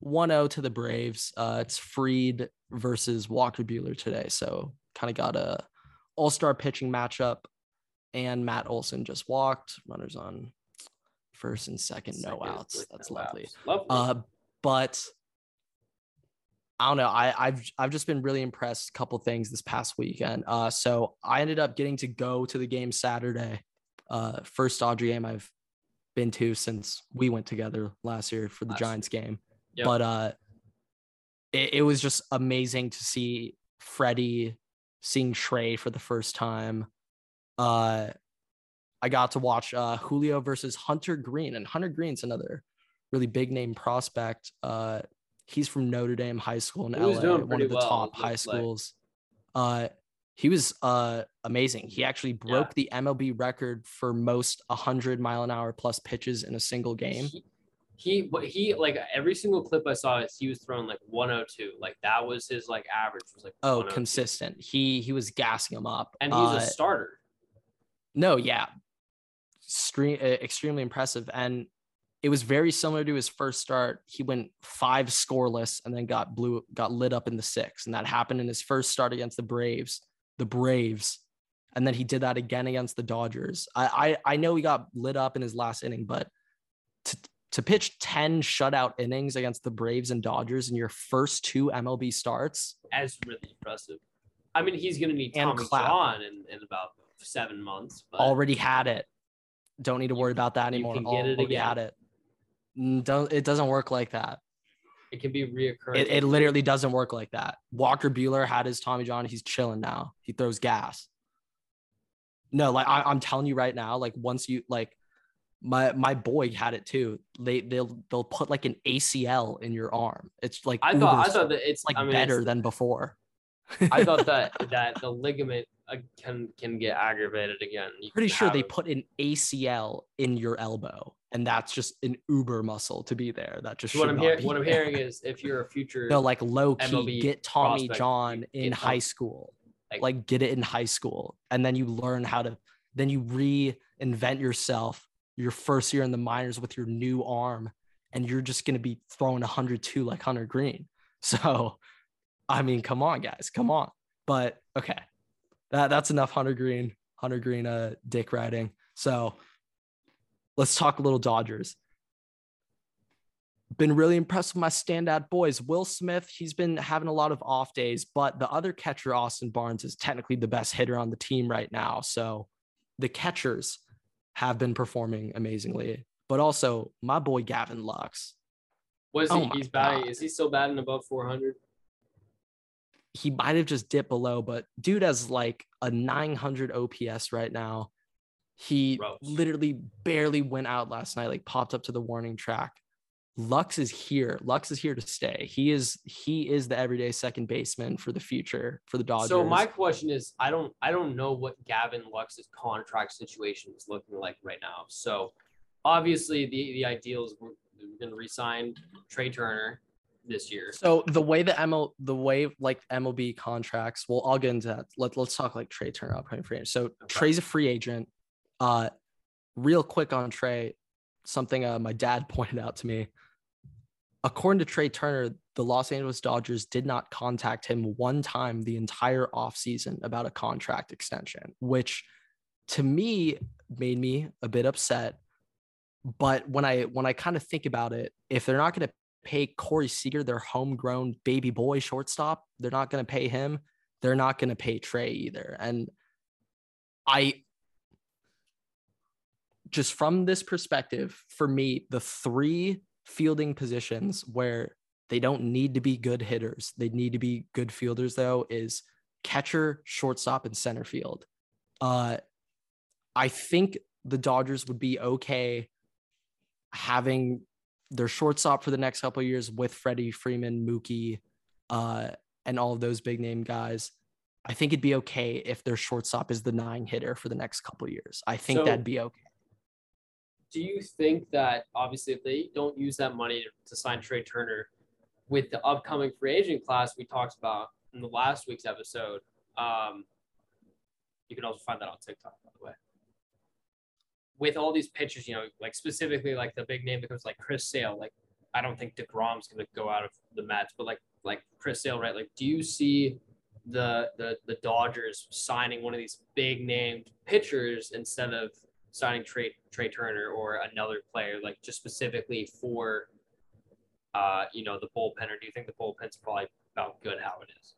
1 0 to the Braves. Uh, it's Fried versus Walker Buehler today. So kind of got a all star pitching matchup. And Matt Olson just walked. Runners on first and second, no outs. That's no lovely. outs. Lovely. Uh, but I don't know. I, I've I've just been really impressed. A couple things this past weekend. Uh, so I ended up getting to go to the game Saturday. Uh, first Dodger game I've been to since we went together last year for the Last year. Giants game. Yep. But uh, it, it was just amazing to see Freddie, seeing Trea for the first time. Uh, I got to watch uh, Julio versus Hunter Greene, and Hunter Greene's another really big name prospect. Uh, he's from Notre Dame High School in LA, one of the well, top high like. schools. Uh, he was uh, amazing. He actually broke the MLB record for most 100 mile an hour plus pitches in a single game. He, he, but he, like every single clip I saw, he was throwing like 102. Like that was his like average was like Oh, consistent. He he was gassing him up. and he's Uh, a starter. No, yeah, Extreme, uh, extremely impressive, and it was very similar to his first start. He went five scoreless and then got blue, got lit up in the six, and that happened in his first start against the Braves. The Braves, and then he did that again against the Dodgers. I I, I know he got lit up in his last inning, but to to pitch ten shutout innings against the Braves and Dodgers in your first two MLB starts, As really impressive. I mean, he's gonna need And Tommy. John in, in about seven months. But already had it. Don't need to worry about that you anymore. can get it Already again. had it. Don't it doesn't work like that. it can be reoccurring. It, it literally doesn't work like that. Walker Buehler had his Tommy John. He's chilling now. He throws gas. No, like I, I'm telling you right now, like once you like my my boy had it too. They they'll they'll put like an ACL in your arm. It's like I thought I thought that it's like I mean, better than before. I thought that that the ligament uh, can can get aggravated again. You pretty sure they it. put an ACL in your elbow, and that's just an uber muscle to be there. That just what I'm hearing what I'm hearing is if you're a future no, like low key, MLB get Tommy prospect, John in high school. like- Like, get it in high school, and then you learn how to. Then you reinvent yourself your first year in the minors with your new arm, and you're just gonna be throwing 102 like Hunter Greene. So, I mean, come on, guys, come on. But okay, that that's enough Hunter Greene, Hunter Greene, uh, dick riding. So, let's talk a little Dodgers been really impressed with my standout boys. Will Smith, he's been having a lot of off days, but the other catcher, Austin Barnes, is technically the best hitter on the team right now. So the catchers have been performing amazingly. But also my boy Gavin Lux. was he Oh my he's batting is he still batting above 400? He might have just dipped below, but dude has like a 900 OPS right now. He Gross. literally barely went out last night, like popped up to the warning track. Lux is here. Lux is here to stay. He is he is the everyday second baseman for the future for the Dodgers. So my question is, I don't, I don't know what Gavin Lux's contract situation is looking like right now. So obviously, the the ideal is we're, we're going to resign Trea Turner this year. So the way the ML the way like MLB contracts, well, I'll get into that. Let, let's talk like Trea Turner upcoming free agent. So Trea's a free agent. Uh real quick on Trea, something uh, my dad pointed out to me. According to Trea Turner, the Los Angeles Dodgers did not contact him one time the entire offseason about a contract extension, which to me made me a bit upset. But when I when I kind of think about it, if they're not going to pay Corey Seager, their homegrown baby boy shortstop, they're not going to pay him. They're not going to pay Trea either. And I just from this perspective, for me, the three fielding positions where they don't need to be good hitters, they need to be good fielders, though, is catcher, shortstop, and center field. Uh, I think the Dodgers would be okay having their shortstop for the next couple years with Freddie Freeman, Mookie, uh, and all of those big name guys. I think it'd be okay if their shortstop is the nine hitter for the next couple years. I think so, that'd be okay. Do you think that obviously if they don't use that money to, to sign Trea Turner with the upcoming free agent class we talked about in the last week's episode, um, you can also find that on TikTok, by the way. With all these pitchers, you know, like specifically like the big name becomes like Chris Sale. Like, I don't think Degrom's gonna go out of the Mets, but like like Chris Sale, right? Like, do you see the the the Dodgers signing one of these big named pitchers instead of signing Trey Trea Turner or another player, like just specifically for uh, you know, the bullpen, or do you think the bullpen's probably about good how it is?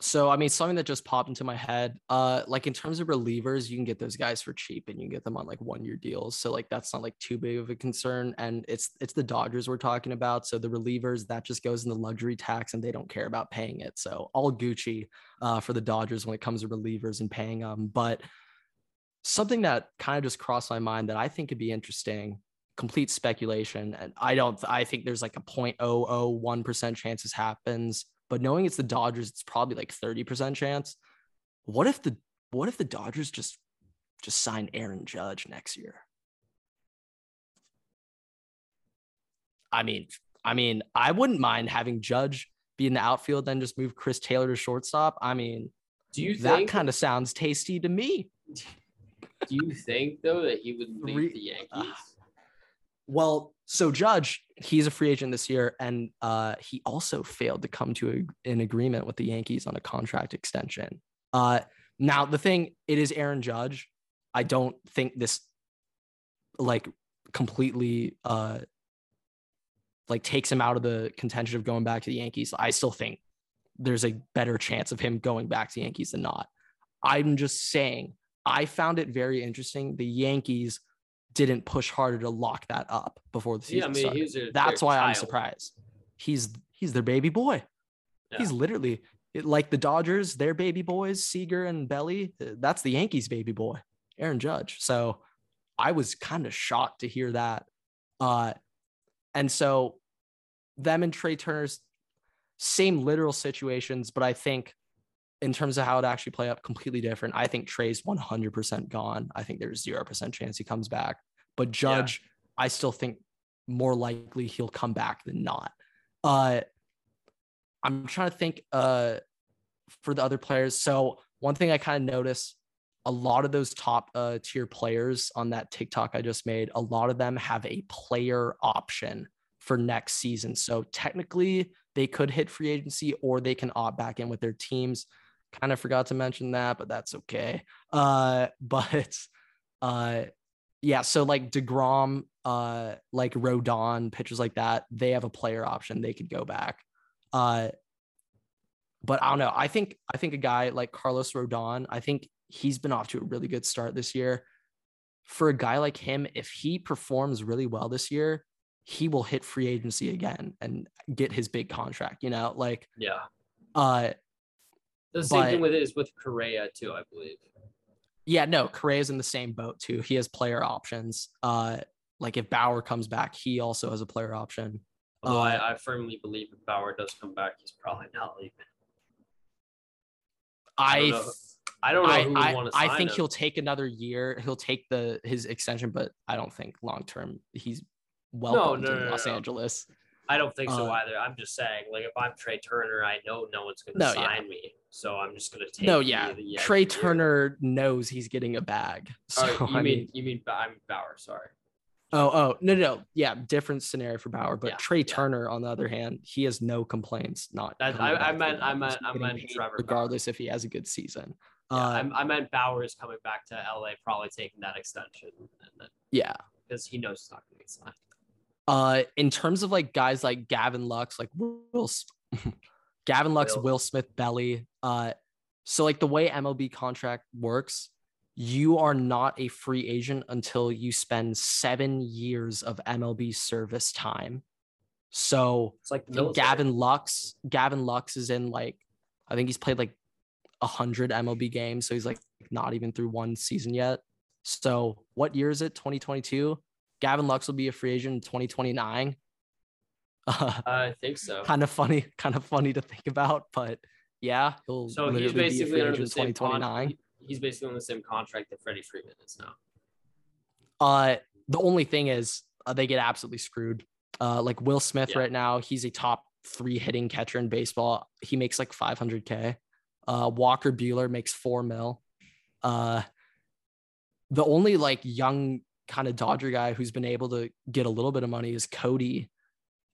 So I mean, something that just popped into my head, uh, like in terms of relievers, you can get those guys for cheap, and you can get them on like one year deals. So like that's not like too big of a concern. And it's it's the Dodgers we're talking about. So the relievers that just goes in the luxury tax, and they don't care about paying it. So all Gucci uh, for the Dodgers when it comes to relievers and paying them. But something that kind of just crossed my mind that I think could be interesting. Complete speculation, and I don't. I think there's like a 0.001 percent chance this happens but knowing it's the Dodgers, it's probably like 30% chance. What if the what if the Dodgers just just sign Aaron Judge next year? I mean, I mean, I wouldn't mind having Judge be in the outfield, then just move Chris Taylor to shortstop. I mean, do you that think, kind of sounds tasty to me? Do you think though that he would leave the Yankees? Ah. Well, so Judge, he's a free agent this year, and uh, he also failed to come to a, an agreement with the Yankees on a contract extension. Uh, now the thing, it is Aaron Judge. I don't think this like completely uh like takes him out of the contention of going back to the Yankees. I still think there's a better chance of him going back to Yankees than not. I'm just saying, I found it very interesting. The Yankees didn't push harder to lock that up before the season yeah, I mean, started. That's why child. I'm surprised. He's he's their baby boy. Yeah. He's literally like the Dodgers, their baby boys, Seager and Belly. That's the Yankees' baby boy, Aaron Judge. So I was kind of shocked to hear that. Uh, and so them and Trea Turner's same literal situations, but I think in terms of how it actually play up, completely different. I think Trea's 100% gone. I think there's 0% chance he comes back. But Judge, yeah. I still think more likely he'll come back than not. Uh, I'm trying to think uh, for the other players. So one thing I kind of noticed, a lot of those top uh, tier players on that TikTok I just made, a lot of them have a player option for next season. So technically, they could hit free agency or they can opt back in with their teams. Kind of forgot to mention that, but that's okay. Uh, but uh, yeah, so like DeGrom, uh, like Rodon, pitchers like that, they have a player option. They could go back. Uh, but I don't know. I think I think a guy like Carlos Rodon, I think he's been off to a really good start this year. For a guy like him, if he performs really well this year, he will hit free agency again and get his big contract. You know, like yeah. Uh, the same but, thing with it is with Correa too, I believe. Yeah, no, Correa is in the same boat too. He has player options. Uh, like if Bauer comes back, he also has a player option. Although uh, I, I firmly believe if Bauer does come back, he's probably not leaving. I, I don't know. I, don't know I, I, I think him. he'll take another year. He'll take the his extension, but I don't think long term he's welcome no, no, to no, Los Angeles. I don't think so uh, either. I'm just saying, like, if I'm Trea Turner, I know no one's going to no, sign yeah. me, so I'm just going to take. No, yeah. Trea Turner knows he's getting a bag. So you I mean, mean, you mean I'm Bauer? Sorry. Oh, oh, no, no. Yeah, different scenario for Bauer, but yeah, Trea yeah. Turner, on the other hand, he has no complaints. Not. That, I, I meant, I meant, I meant Trevor. Regardless Bauer. if he has a good season. Yeah, uh, I, I meant Bauer is coming back to LA, probably taking that extension. Then, yeah, because he knows he's not going to get signed. Uh, in terms of like guys like Gavin Lux, like Will, Gavin Lux, Will. Will Smith, Belly. Uh, so like the way MLB contract works, you are not a free agent until you spend seven years of MLB service time. So it's like Gavin Lux, Gavin Lux is in like, I think he's played like a hundred MLB games. So he's like not even through one season yet. So what year is it? 2022. Gavin Lux will be a free agent in 2029. Uh, I think so. kind of funny, kind of funny to think about, but yeah, he'll So he's literally be a basically free under agent the same 2029. contract. He's basically on the same contract that Freddie Freeman is now. Uh, the only thing is uh, they get absolutely screwed. Uh, like Will Smith Yeah. right now, he's a top three hitting catcher in baseball. He makes like 500k. Uh, Walker Buehler makes four mil. Uh, the only like young kind of Dodger guy who's been able to get a little bit of money is Cody.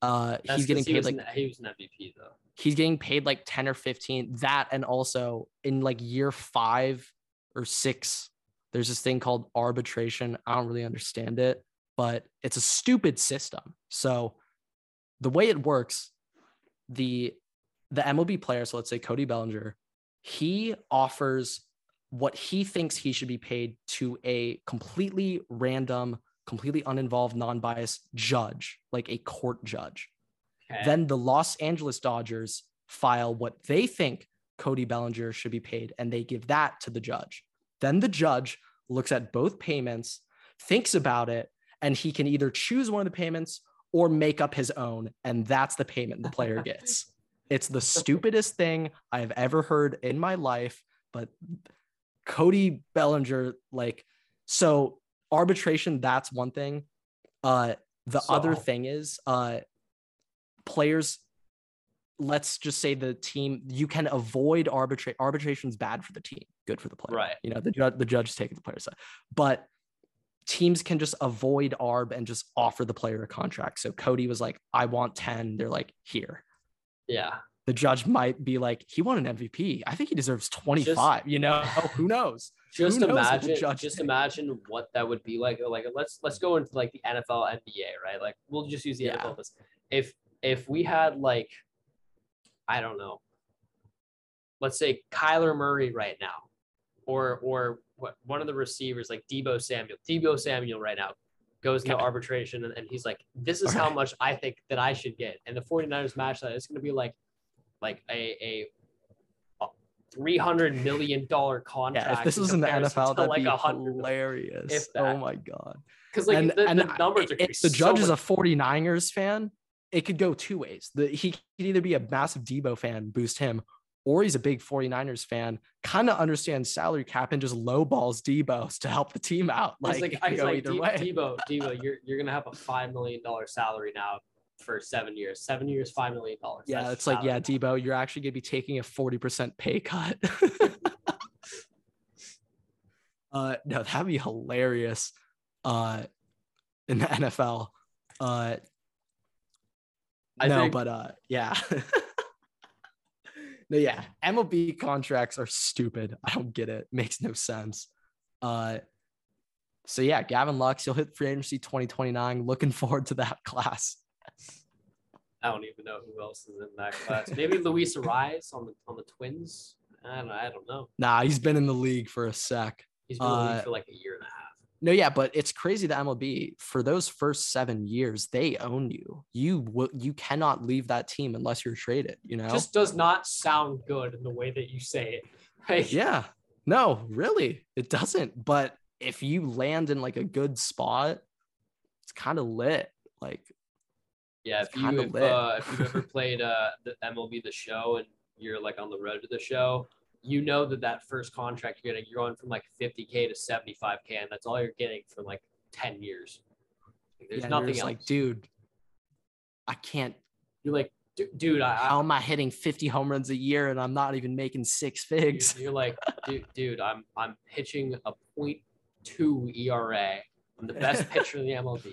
Uh, That's he's getting paid was like an, he was an MVP though. he's getting paid like 10 or 15 that and also in like year five or six there's this thing called arbitration i don't really understand it but it's a stupid system so the way it works the the mlb player so let's say cody bellinger he offers what he thinks he should be paid to a completely random completely uninvolved non-biased judge like a court judge Okay. then the Los Angeles Dodgers file what they think Cody Bellinger should be paid, and they give that to the judge. Then the judge looks at both payments, thinks about it, and he can either choose one of the payments or make up his own. And that's the payment the player gets. it's the stupidest thing I have ever heard in my life. But Cody Bellinger, like, so arbitration, that's one thing. Uh, the other thing is, uh, players let's just say the team you can avoid arbitrate arbitration's bad for the team good for the player Right. you know the, ju- the judge is taking the player's side but teams can just avoid arb and just offer the player a contract so cody was like i want 10 they're like here yeah. The judge might be like he won an mvp i think he deserves 25 you know who knows Just Who knows imagine, judge just imagine what that would be like. Like, let's let's go into like the NFL, NBA, right? Like, we'll just use the Yeah. NFL. If if we had like, I don't know, let's say Kyler Murray right now, or or what one of the receivers like Deebo Samuel, Deebo Samuel right now goes into Okay. arbitration and, and he's like, this is how much I think that I should get, and the 49ers match that it's going to be like, like a a. Three hundred million dollar contract. yeah if this was in the nfl to, that'd like be a hilarious if oh my god because like and, the, and the numbers are if the judge is a much- 49ers fan, it could go two ways. The, he could either be a massive Deebo fan, boost him, or he's a big 49ers fan, kind of understands salary cap and just lowballs Deebo to help the team out. Like, like, go like either "De- way. Deebo, Deebo, you're you're gonna have a five million dollar salary now for seven years. Seven years, five million dollars. yeah, it's like, yeah, Deebo, you're actually going to be taking a 40% pay cut. uh, no, that'd be hilarious uh, in the NFL. Uh, I no, think- but uh, yeah. no, yeah. MLB contracts are stupid. I don't get it. Makes no sense. Uh, so yeah, Gavin Lux, you'll hit free agency 2029. Looking forward to that class. I don't even know who else is in that class. Maybe Luis Arraez on the on the Twins. I don't I don't know. Nah, he's been in the league for a sec. He's been in the Uh, league for like a year and a half. No, yeah, but it's crazy the MLB for those first seven years they own you. You will you cannot leave that team unless you're traded. You know. Just does not sound good in the way that you say it. Yeah. No, really, it doesn't. But if you land in like a good spot, it's kind of lit. Like, Yeah, if you if, uh, if you've ever played uh, the MLB the show and you're like on the road to the show, you know that that first contract you're getting, you're going from like 50k to 75k, and that's all you're getting for like 10 years. Like, there's yeah, nothing else. like, dude, I can't. you're like, "Du- dude, I, how am I hitting 50 home runs a year and I'm not even making six you're, figs? you're like, dude, dude, I'm I'm pitching a .2 ERA. I'm the best pitcher in the MLB.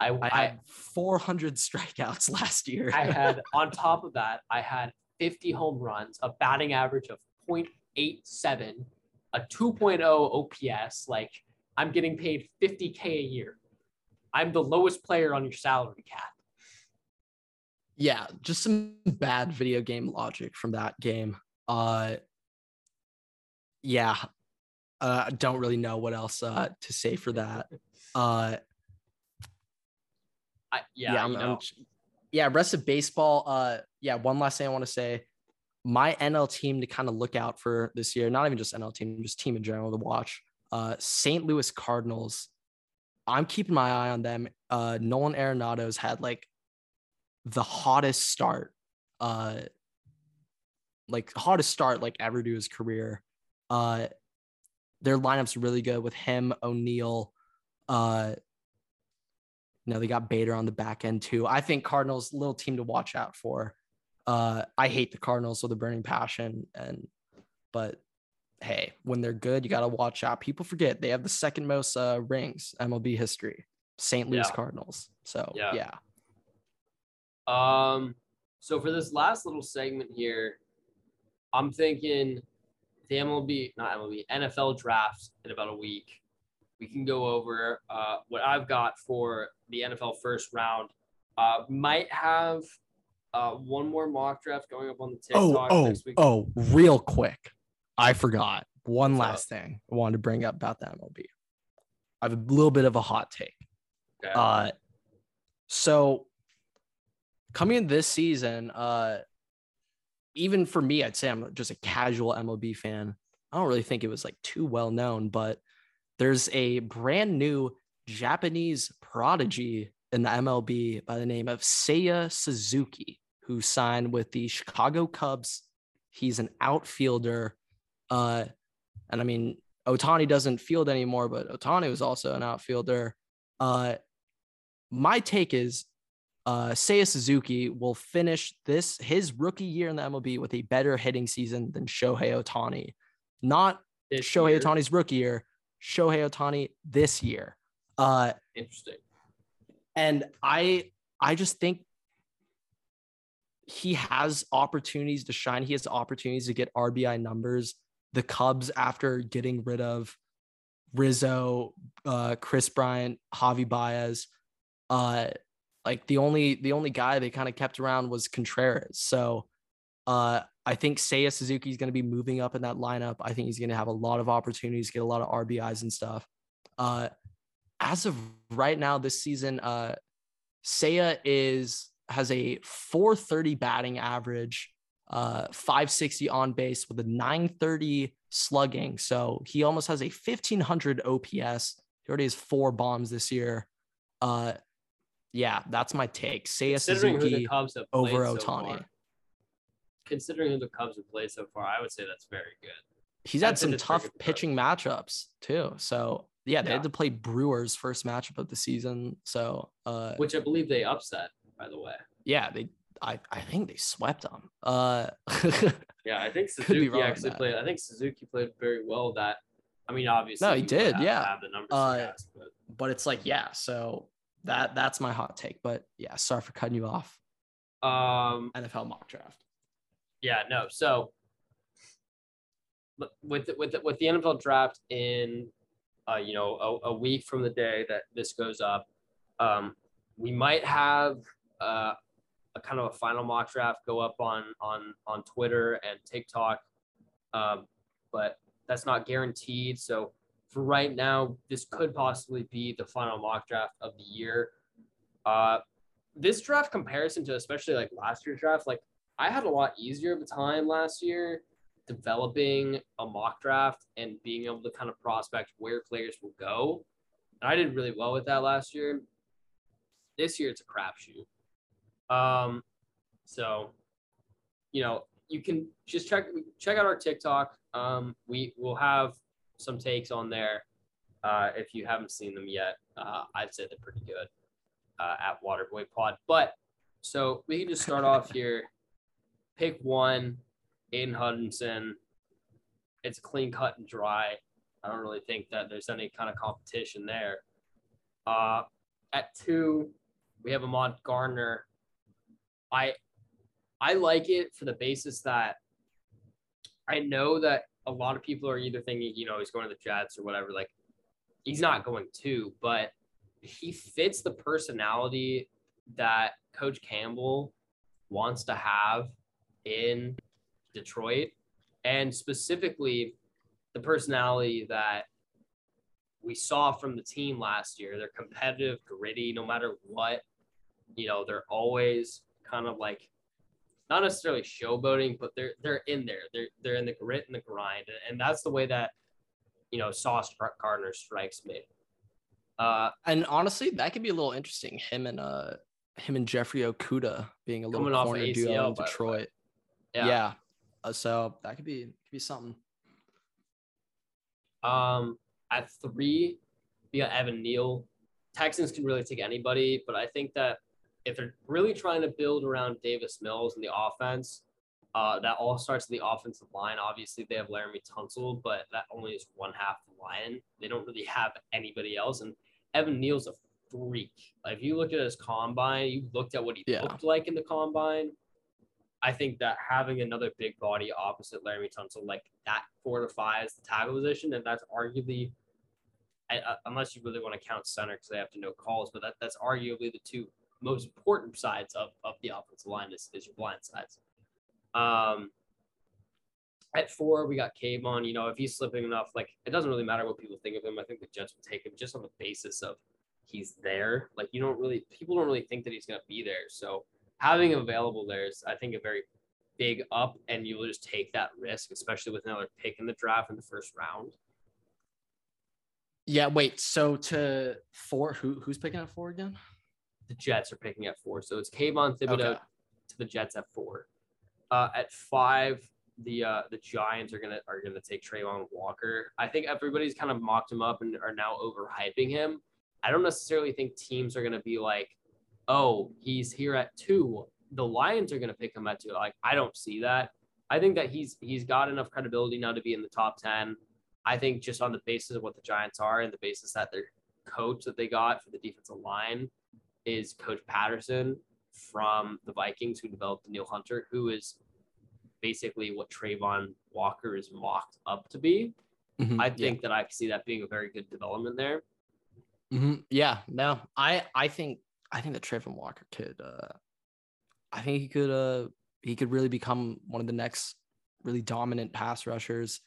I, I I, had 400 strikeouts last year. I had on top of that, I had 50 home runs, a batting average of 0.87, a 2.0 OPS. Like I'm getting paid 50k a year. I'm the lowest player on your salary cap. yeah, just some bad video game logic from that game. Uh yeah. Uh don't really know what else uh to say for that. Uh I, yeah, yeah, I'm, I'm yeah, rest of baseball. Uh yeah, one last thing I want to say. My NL team to kind of look out for this year, not even just NL team, just team in general to watch. Uh St. Louis Cardinals. I'm keeping my eye on them. Uh Nolan Arenado's had like the hottest start, uh, like hottest start like ever to his career. Uh, their lineup's really good with him, O'Neill. Uh, you know, they got Bader on the back end too. I think Cardinals little team to watch out for. Uh, I hate the Cardinals with a burning passion, and but hey, when they're good, you got to watch out. People forget they have the second most uh, rings MLB history, St. Louis Yeah. Cardinals. So Yeah. yeah. Um, so for this last little segment here, I'm thinking the MLB, not MLB, NFL draft in about a week. We can go over uh, what I've got for the NFL first round. Uh, might have uh, one more mock draft going up on the Oh, TikTok oh, next week. oh, real quick. I forgot one last thing I wanted to bring up about the MLB. I have a little bit of a hot take. Okay. Uh, so coming in this season, uh, even for me, I'd say I'm just a casual MLB fan. I don't really think it was like too well known, but there's a brand new Japanese prodigy in the MLB by the name of Seiya Suzuki, who signed with the Chicago Cubs. He's an outfielder. Uh, and I mean, Ohtani doesn't field anymore, but Ohtani was also an outfielder. Uh, my take is uh, Seiya Suzuki will finish this his rookie year in the MLB with a better hitting season than Shohei Ohtani. Not This Shohei year. Ohtani's rookie year, Shohei Ohtani this year. Uh, Interesting. and I I just think he has opportunities to shine. He has opportunities to get RBI numbers. The Cubs, after getting rid of Rizzo, uh, Kris Bryant, Javy Baez, uh, like the only the only guy they kind of kept around was Contreras. So uh, I think Seiya Suzuki is going to be moving up in that lineup. I think he's going to have a lot of opportunities, get a lot of RBIs and stuff. Uh, as of right now this season, uh, Seiya is has a 430 batting average, uh, 560 on base with a 930 slugging. So he almost has a 1500 OPS. He already has four bombs this year. Uh, yeah, that's my take. Seiya Considering who the Suzuki over so Ohtani. far- considering who the Cubs have played so far, I would say that's very good. He's had some tough good for us. pitching matchups too. So yeah, they Yeah. had to play Brewers first matchup of the season. So uh, Which I believe they upset, by the way. yeah, they I, I think they swept them. Uh, Yeah, I think Suzuki actually played. I think Suzuki played very well. That I mean, obviously, No, he did, Have, yeah. have the numbers. Uh, but but it's like yeah, so that that's my hot take. But yeah, sorry for cutting you off. um, NFL mock draft. Yeah, no. So with with with the NFL draft in, uh, you know, a, a week from the day that this goes up, um, we might have uh, a kind of a final mock draft go up on on on Twitter and TikTok, um, but that's not guaranteed. So for right now, this could possibly be the final mock draft of the year. Uh, this draft comparison to especially like last year's draft, like I had a lot easier of a time last year developing a mock draft and being able to kind of prospect where players will go. And I did really well with that last year. This year it's a crapshoot. Um, so you know, you can just check check out our TikTok. Um, we will have some takes on there. Uh, if you haven't seen them yet, uh, I'd say they're pretty good uh, at Waterboy Pod. But so we can just start off here. Pick one, Aidan Hutchinson. It's clean cut and dry. I don't really think that there's any kind of competition there. Uh, at two, we have Ahmad Gardner. I I like it for the basis that I know that a lot of people are either thinking, you know, he's going to the Jets or whatever. Like, he's not going to, but he fits the personality that Coach Campbell wants to have in Detroit, and specifically the personality that we saw from the team last year. They're competitive, gritty, no matter what. You know, they're always kind of like not necessarily showboating, but they're they're in there. They're they're in the grit and the grind, and that's the way that you know Sauce Gardner strikes me. Uh, And honestly, that could be a little interesting. Him and uh him and Jeffrey Okudah being a little corner ACL, duo in. Detroit. Yeah. Uh, so that could be could be something. Um, at three, we got Evan Neal. Texans can really take anybody, but I think that if they're really trying to build around Davis Mills and the offense, uh, that all starts in the offensive line. Obviously, they have Laremy Tunsil, but that only is one half the line. They don't really have anybody else. And Evan Neal's a freak. If you look at his combine, you looked at what he Yeah. looked like in the combine. I think that having another big body opposite Laremy Tunsil like that fortifies the tackle position, and that's arguably, I, I- unless you really want to count center because they have to know calls, but that, that's arguably the two most important sides of, of the offensive line is, is your blind sides. Um, at four, we got Kayvon. You know, if he's slipping enough, like it doesn't really matter what people think of him. I think the Jets will take him just on the basis of he's there. Like you don't really, people don't really think that he's going to be there. So having him available there is, I think, a very big up, and you will just take that risk, especially with another pick in the draft in the first round. Yeah, wait. So to four, who who's picking up four again? The Jets are picking at four, so it's Kayvon Thibodeaux Okay. to the Jets at four. Uh, at five, the uh, the Giants are gonna are gonna take Travon Walker. I think everybody's kind of mocked him up and are now overhyping him. I don't necessarily think teams are gonna be like, oh, he's here at two. The Lions are gonna pick him at two. Like I don't see that. I think that he's he's got enough credibility now to be in the top ten. I think just on the basis of what the Giants are and the basis that their coach that they got for the defensive line is Coach Patterson from the Vikings who developed Neil Hunter, who is basically what Travon Walker is mocked up to be. Mhm, I yeah. think that I see that being a very good development there. Mhm, Yeah, no, I I think I think that Travon Walker could. uh I think he could. uh He could really become one of the next really dominant pass rushers.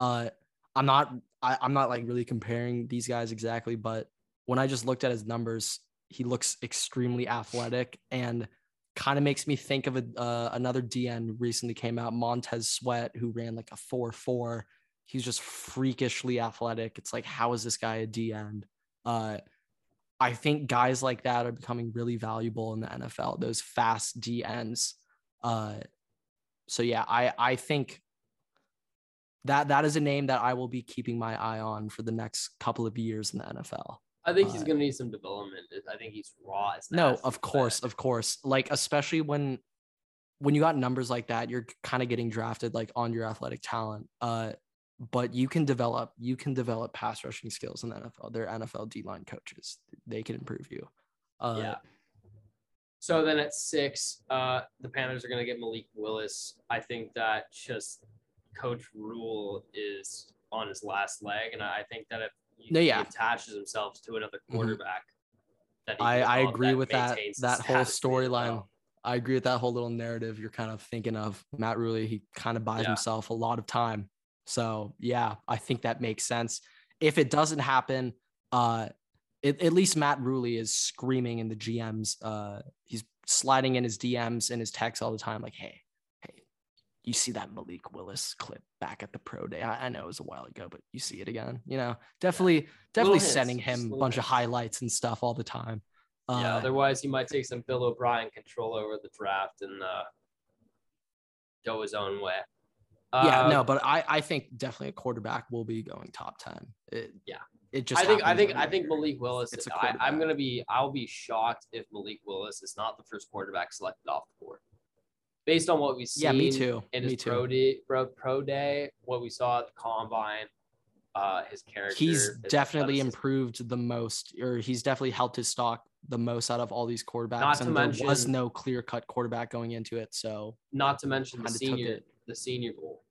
Uh, I'm not. I, I'm not like really comparing these guys exactly, but when I just looked at his numbers, he looks extremely athletic and kind of makes me think of a uh, another DN recently came out, Montez Sweat, who ran like a four four. He's just freakishly athletic. It's like, how is this guy a DN? Uh, I think guys like that are becoming really valuable in the NFL. Those fast DNs. Uh, so yeah, I I think that that is a name that I will be keeping my eye on for the next couple of years in the NFL. I think he's Uh, going to need some development. I think he's raw. As No, of course, of course. Like especially when when you got numbers like that, you're kind of getting drafted like on your athletic talent. Uh, but you can develop you can develop pass rushing skills in the NFL. They're NFL D line coaches. They can improve you. Uh, yeah. So then at six, uh, the Panthers are going to get Malik Willis. I think that just Coach Rhule is on his last leg, and I think that if he, No, he attaches himself to another Mhm. quarterback, that he I, I agree with that that whole status in the storyline. I agree with that whole little narrative you're kind of thinking of. Matt Rhule, he kind of buys Yeah. himself a lot of time. So yeah, I think that makes sense. If it doesn't happen, uh, it, at least Matt Rhule is screaming in the GMs. Uh, he's sliding in his DMs and his texts all the time, like, "Hey, hey, you see that Malik Willis clip back at the pro day? I, I know it was a while ago, but you see it again. You know, definitely, definitely hints, sending just him a little bunch of highlights and stuff all the time. Uh, yeah, otherwise he might take some Bill O'Brien control over the draft and uh, go his own way. Yeah, Uh, no, but I, I think definitely a quarterback will be going top ten. It, Yeah. it just. I think I think I think. Malik Willis. It's I, I'm gonna be. I'll be shocked if Malik Willis is not the first quarterback selected off the board, based on what we've seen. Yeah, me too. In Me his too. pro day, pro, pro day, what we saw at the combine, uh, his character. He's his definitely improved the most, or he's definitely helped his stock the most out of all these quarterbacks. Not to and there was no clear cut quarterback going into it. So, Not to mention the senior. The senior bowl.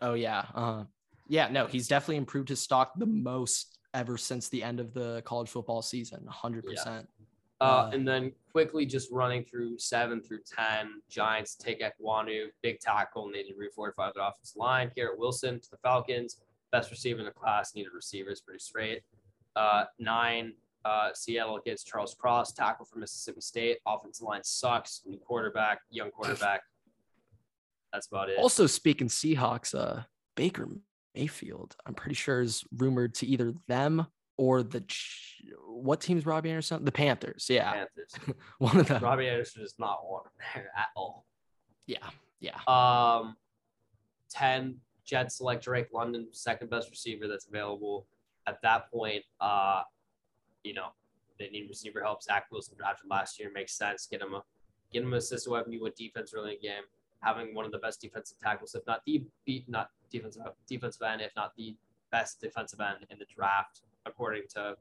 oh yeah, uh, yeah, no, he's definitely improved his stock the most ever since the end of the college football season. hundred percent. Uh, Uh, and then quickly just running through seven through ten, Giants take Ekwonu, big tackle, needed to refortify the offensive line. Garrett Wilson to the Falcons, best receiver in the class, needed receivers, pretty straight. Uh, nine, uh, Seattle gets Charles Cross, tackle from Mississippi State. Offensive line sucks, new quarterback, young quarterback. That's about it. Also, speaking Seahawks, uh, Baker Mayfield, I'm pretty sure is rumored to either them or the what team's Robby Anderson? The Panthers. Yeah, Panthers. one of them. Robby Anderson is not one there at all. Yeah, yeah. Um, 10 Jets select Drake London, second best receiver that's available. At that point, uh, you know, they need receiver help. Zach Wilson drafted last year makes sense. Get him a get him an assistant weapon. You went defense early in the game. Having one of the best defensive tackles, if not the beat, not defensive defensive end, if not the best defensive end in the draft, according to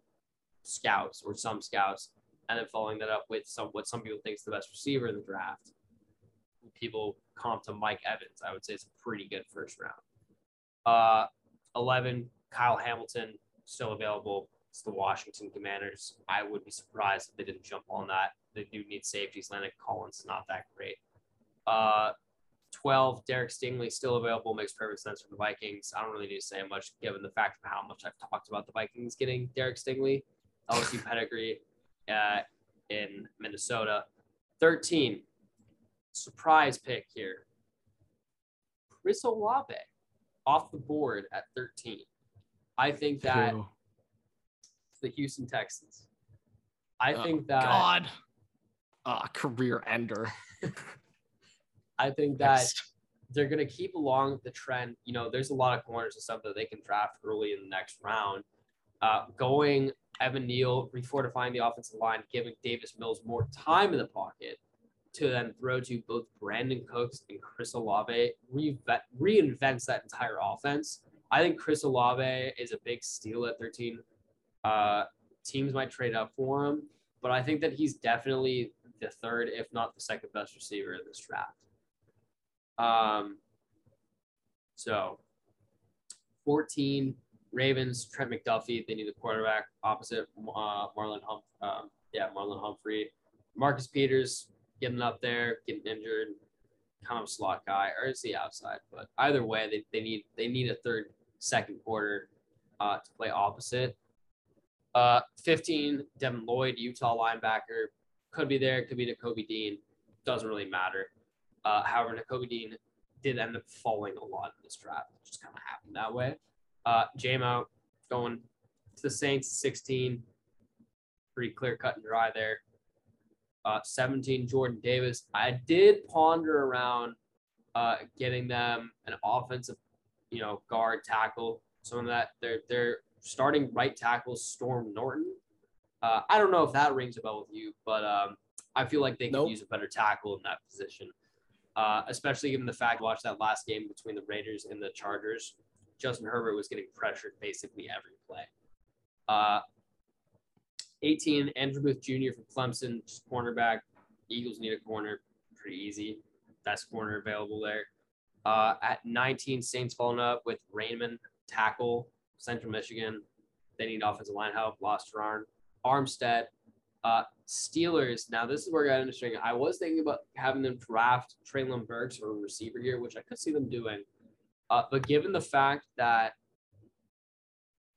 scouts or some scouts, and then following that up with some what some people think is the best receiver in the draft. People comp to Mike Evans, I would say it's a pretty good first round. Uh, 11, Kyle Hamilton, still available. It's the Washington Commanders. I would be surprised if they didn't jump on that. They do need safeties. Landon Collins not that great. Uh, 12, Derek Stingley, still available. Makes perfect sense for the Vikings. I don't really need to say much given the fact of how much I've talked about the Vikings getting Derek Stingley. LSU pedigree uh, in Minnesota. 13, surprise pick here. Chris Olave off the board at 13. I think that the Houston Texans. I Oh, think that God, uh, career ender. I think that they're going to keep along the trend. You know, there's a lot of corners and stuff that they can draft early in the next round. Uh, going Evan Neal, refortifying the offensive line, giving Davis Mills more time in the pocket to then throw to both Brandin Cooks and Chris Olave reinvent, reinvents that entire offense. I think Chris Olave is a big steal at 13. Uh, teams might trade up for him, but I think that he's definitely the third, if not the second best receiver in this draft. Um, so 14 Ravens, Trent McDuffie. They need a quarterback opposite uh, Marlon Hum- um, yeah, Marlon Humphrey. Marcus Peters getting up there, getting injured, kind of slot guy, or is he outside? But either way, they, they need they need a third, second quarter uh, to play opposite. Uh, 15, Devin Lloyd, Utah linebacker, could be there, could be to Kobe Dean, doesn't really matter. Uh, however, Dean did end up falling a lot in this draft. It just kind of happened that way. Uh, J-Mo going to the Saints, 16. Pretty clear cut and dry there. Uh, 17, Jordan Davis. I did ponder around uh, getting them an offensive, you know, guard tackle. Some of that they're they're starting right tackle Storm Norton. Uh, I don't know if that rings a bell with you, but um, I feel like they could Nope. use a better tackle in that position uh, especially given the fact watch that last game between the Raiders and the Chargers. Justin Herbert was getting pressured basically every play. Uh, 18, Andrew Booth Jr. from Clemson, just cornerback. Eagles need a corner, pretty easy. Best corner available there. Uh, at 19, Saints following up with Raimann, tackle, Central Michigan. They need offensive line help. Lost Gerard. Armstead, uh, Steelers. Now this is where I got interesting. I was thinking about having them draft Treylon Burks or a receiver here, which I could see them doing. Uh, but given the fact that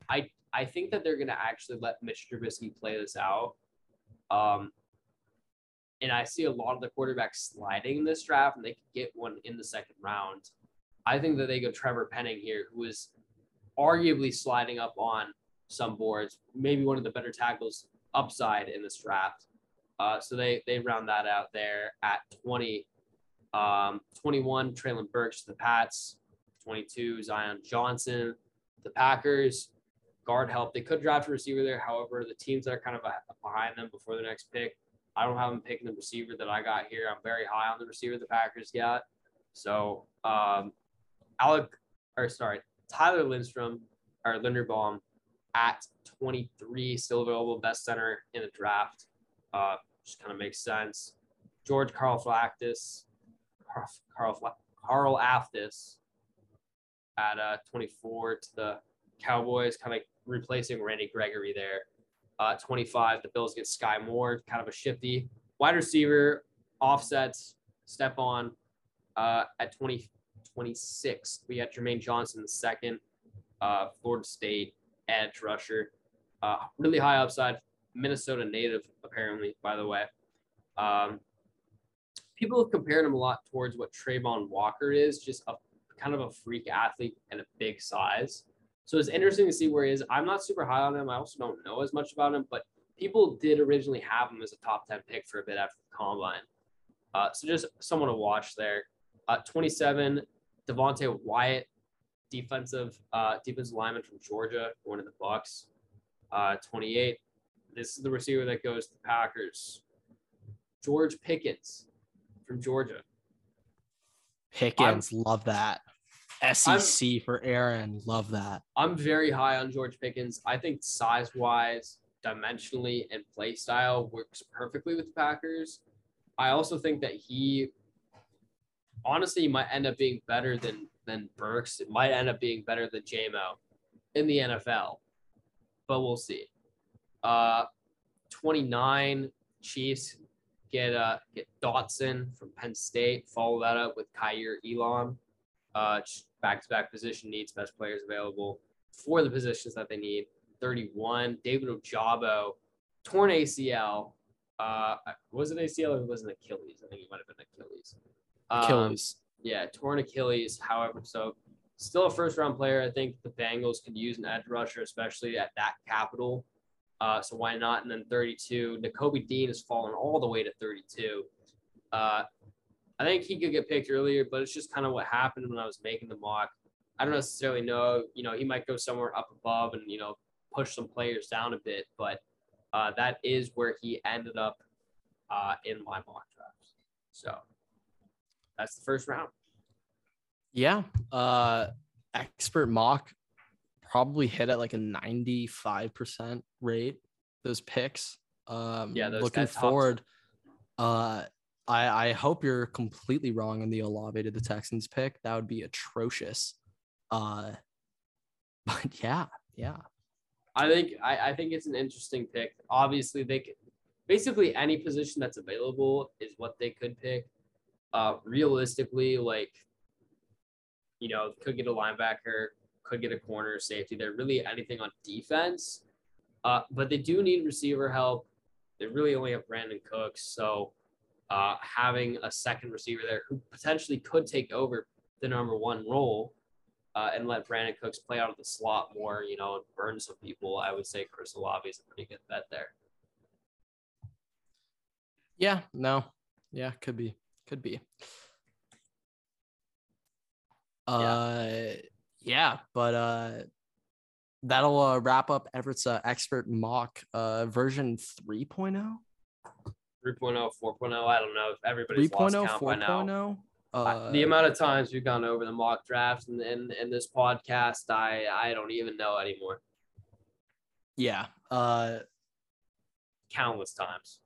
I I think that they're gonna actually let Mitch Trubisky play this out. Um, and I see a lot of the quarterbacks sliding in this draft, and they could get one in the second round. I think that they go Trevor Penning here, who is arguably sliding up on some boards, maybe one of the better tackles upside in this draft. Uh, so they they round that out there at 20. Um, 21, Treylon Burks to the Pats. 22, Zion Johnson, the Packers. Guard help. They could draft a receiver there. However, the teams that are kind of behind them before the next pick, I don't have them picking the receiver that I got here. I'm very high on the receiver the Packers got. So, um, Alec, or sorry, Tyler Lindstrom or Linderbaum at 23, still available, best center in the draft. Uh, just kind of makes sense. George Carl Flactus, Carl, Carl, Karlaftis at uh, 24 to the Cowboys, kind of replacing Randy Gregory there. Uh, 25, the Bills get Skyy Moore, kind of a shifty wide receiver, offsets, step on. Uh, at 20, 26, we had Jermaine Johnson, the second, uh, Florida State edge rusher. Uh, really high upside, Minnesota native, apparently, by the way. Um, people have compared him a lot towards what Travon Walker is, just a kind of a freak athlete and a big size. So it's interesting to see where he is. I'm not super high on him. I also don't know as much about him, but people did originally have him as a top 10 pick for a bit after the combine. Uh, so just someone to watch there. Uh, 27, Devonte Wyatt, defensive uh, defensive lineman from Georgia, going to the Bucs. Uh, 28, this is the receiver that goes to the Packers. George Pickens from Georgia. Pickens, I'm, love that. SEC I'm, for Aaron, love that. I'm very high on George Pickens. I think size wise, dimensionally, and play style works perfectly with the Packers. I also think that he honestly you might end up being better than than Burks. It might end up being better than JMO in the NFL, but we'll see. Uh, 29 Chiefs get uh get Dotson from Penn State. Follow that up with Kaiir Elam. Uh, back to back position needs best players available for the positions that they need. 31 David Ojabo, torn ACL. Uh, was it ACL or was it Achilles? I think it might have been Achilles. Um, Yeah, torn Achilles. However, so still a first round player. I think the Bengals could use an edge rusher, especially at that capital. Uh, so why not? And then 32, Nakobe Dean has fallen all the way to 32. Uh, I think he could get picked earlier, but it's just kind of what happened when I was making the mock. I don't necessarily know, you know, he might go somewhere up above and, you know, push some players down a bit, but uh, that is where he ended up uh, in my mock drafts. So that's the first round. Yeah. Uh, expert mock probably hit at like a 95% rate, those picks. Um, yeah, those, looking forward, uh, I, I hope you're completely wrong on the Olave to the Texans pick. That would be atrocious. Uh, but yeah, yeah. I think I, I think it's an interesting pick. Obviously, they could basically any position that's available is what they could pick. Uh, realistically, like you know, could get a linebacker, could get a corner, safety. They're really anything on defense, uh, but they do need receiver help. They really only have Brandin Cooks, so uh, having a second receiver there who potentially could take over the number one role uh, and let Brandin Cooks play out of the slot more, you know, and burn some people, I would say Chris Olave is a pretty good bet there. Yeah, no, yeah, could be, could be. Uh, yeah, but uh, that'll uh, wrap up Everett's uh, expert mock uh, version 3.0. 3.0, 4.0. I don't know if everybody's 3.0, lost count 4. by now. Uh, the amount of times we've gone over the mock drafts and in, in, in, this podcast, I I don't even know anymore. Yeah. Uh, countless times.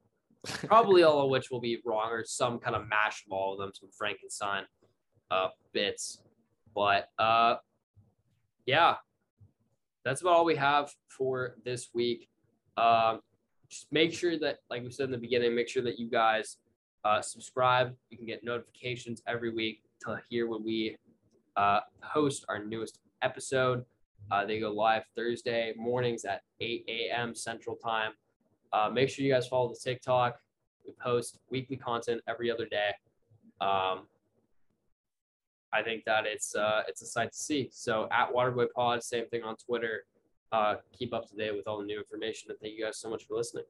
Probably all of which will be wrong or some kind of mash of all of them, some Frankenstein uh, bits. But uh, yeah, that's about all we have for this week. Um, just make sure that, like we said in the beginning, make sure that you guys uh, subscribe. You can get notifications every week to hear when we uh, host our newest episode. Uh, they go live Thursday mornings at 8 a.m. Central Time. Uh, make sure you guys follow the TikTok. We post weekly content every other day. Um, I think that it's uh, it's a sight to see. So at Waterboy Pod, same thing on Twitter uh, keep up to date with all the new information. And thank you guys so much for listening.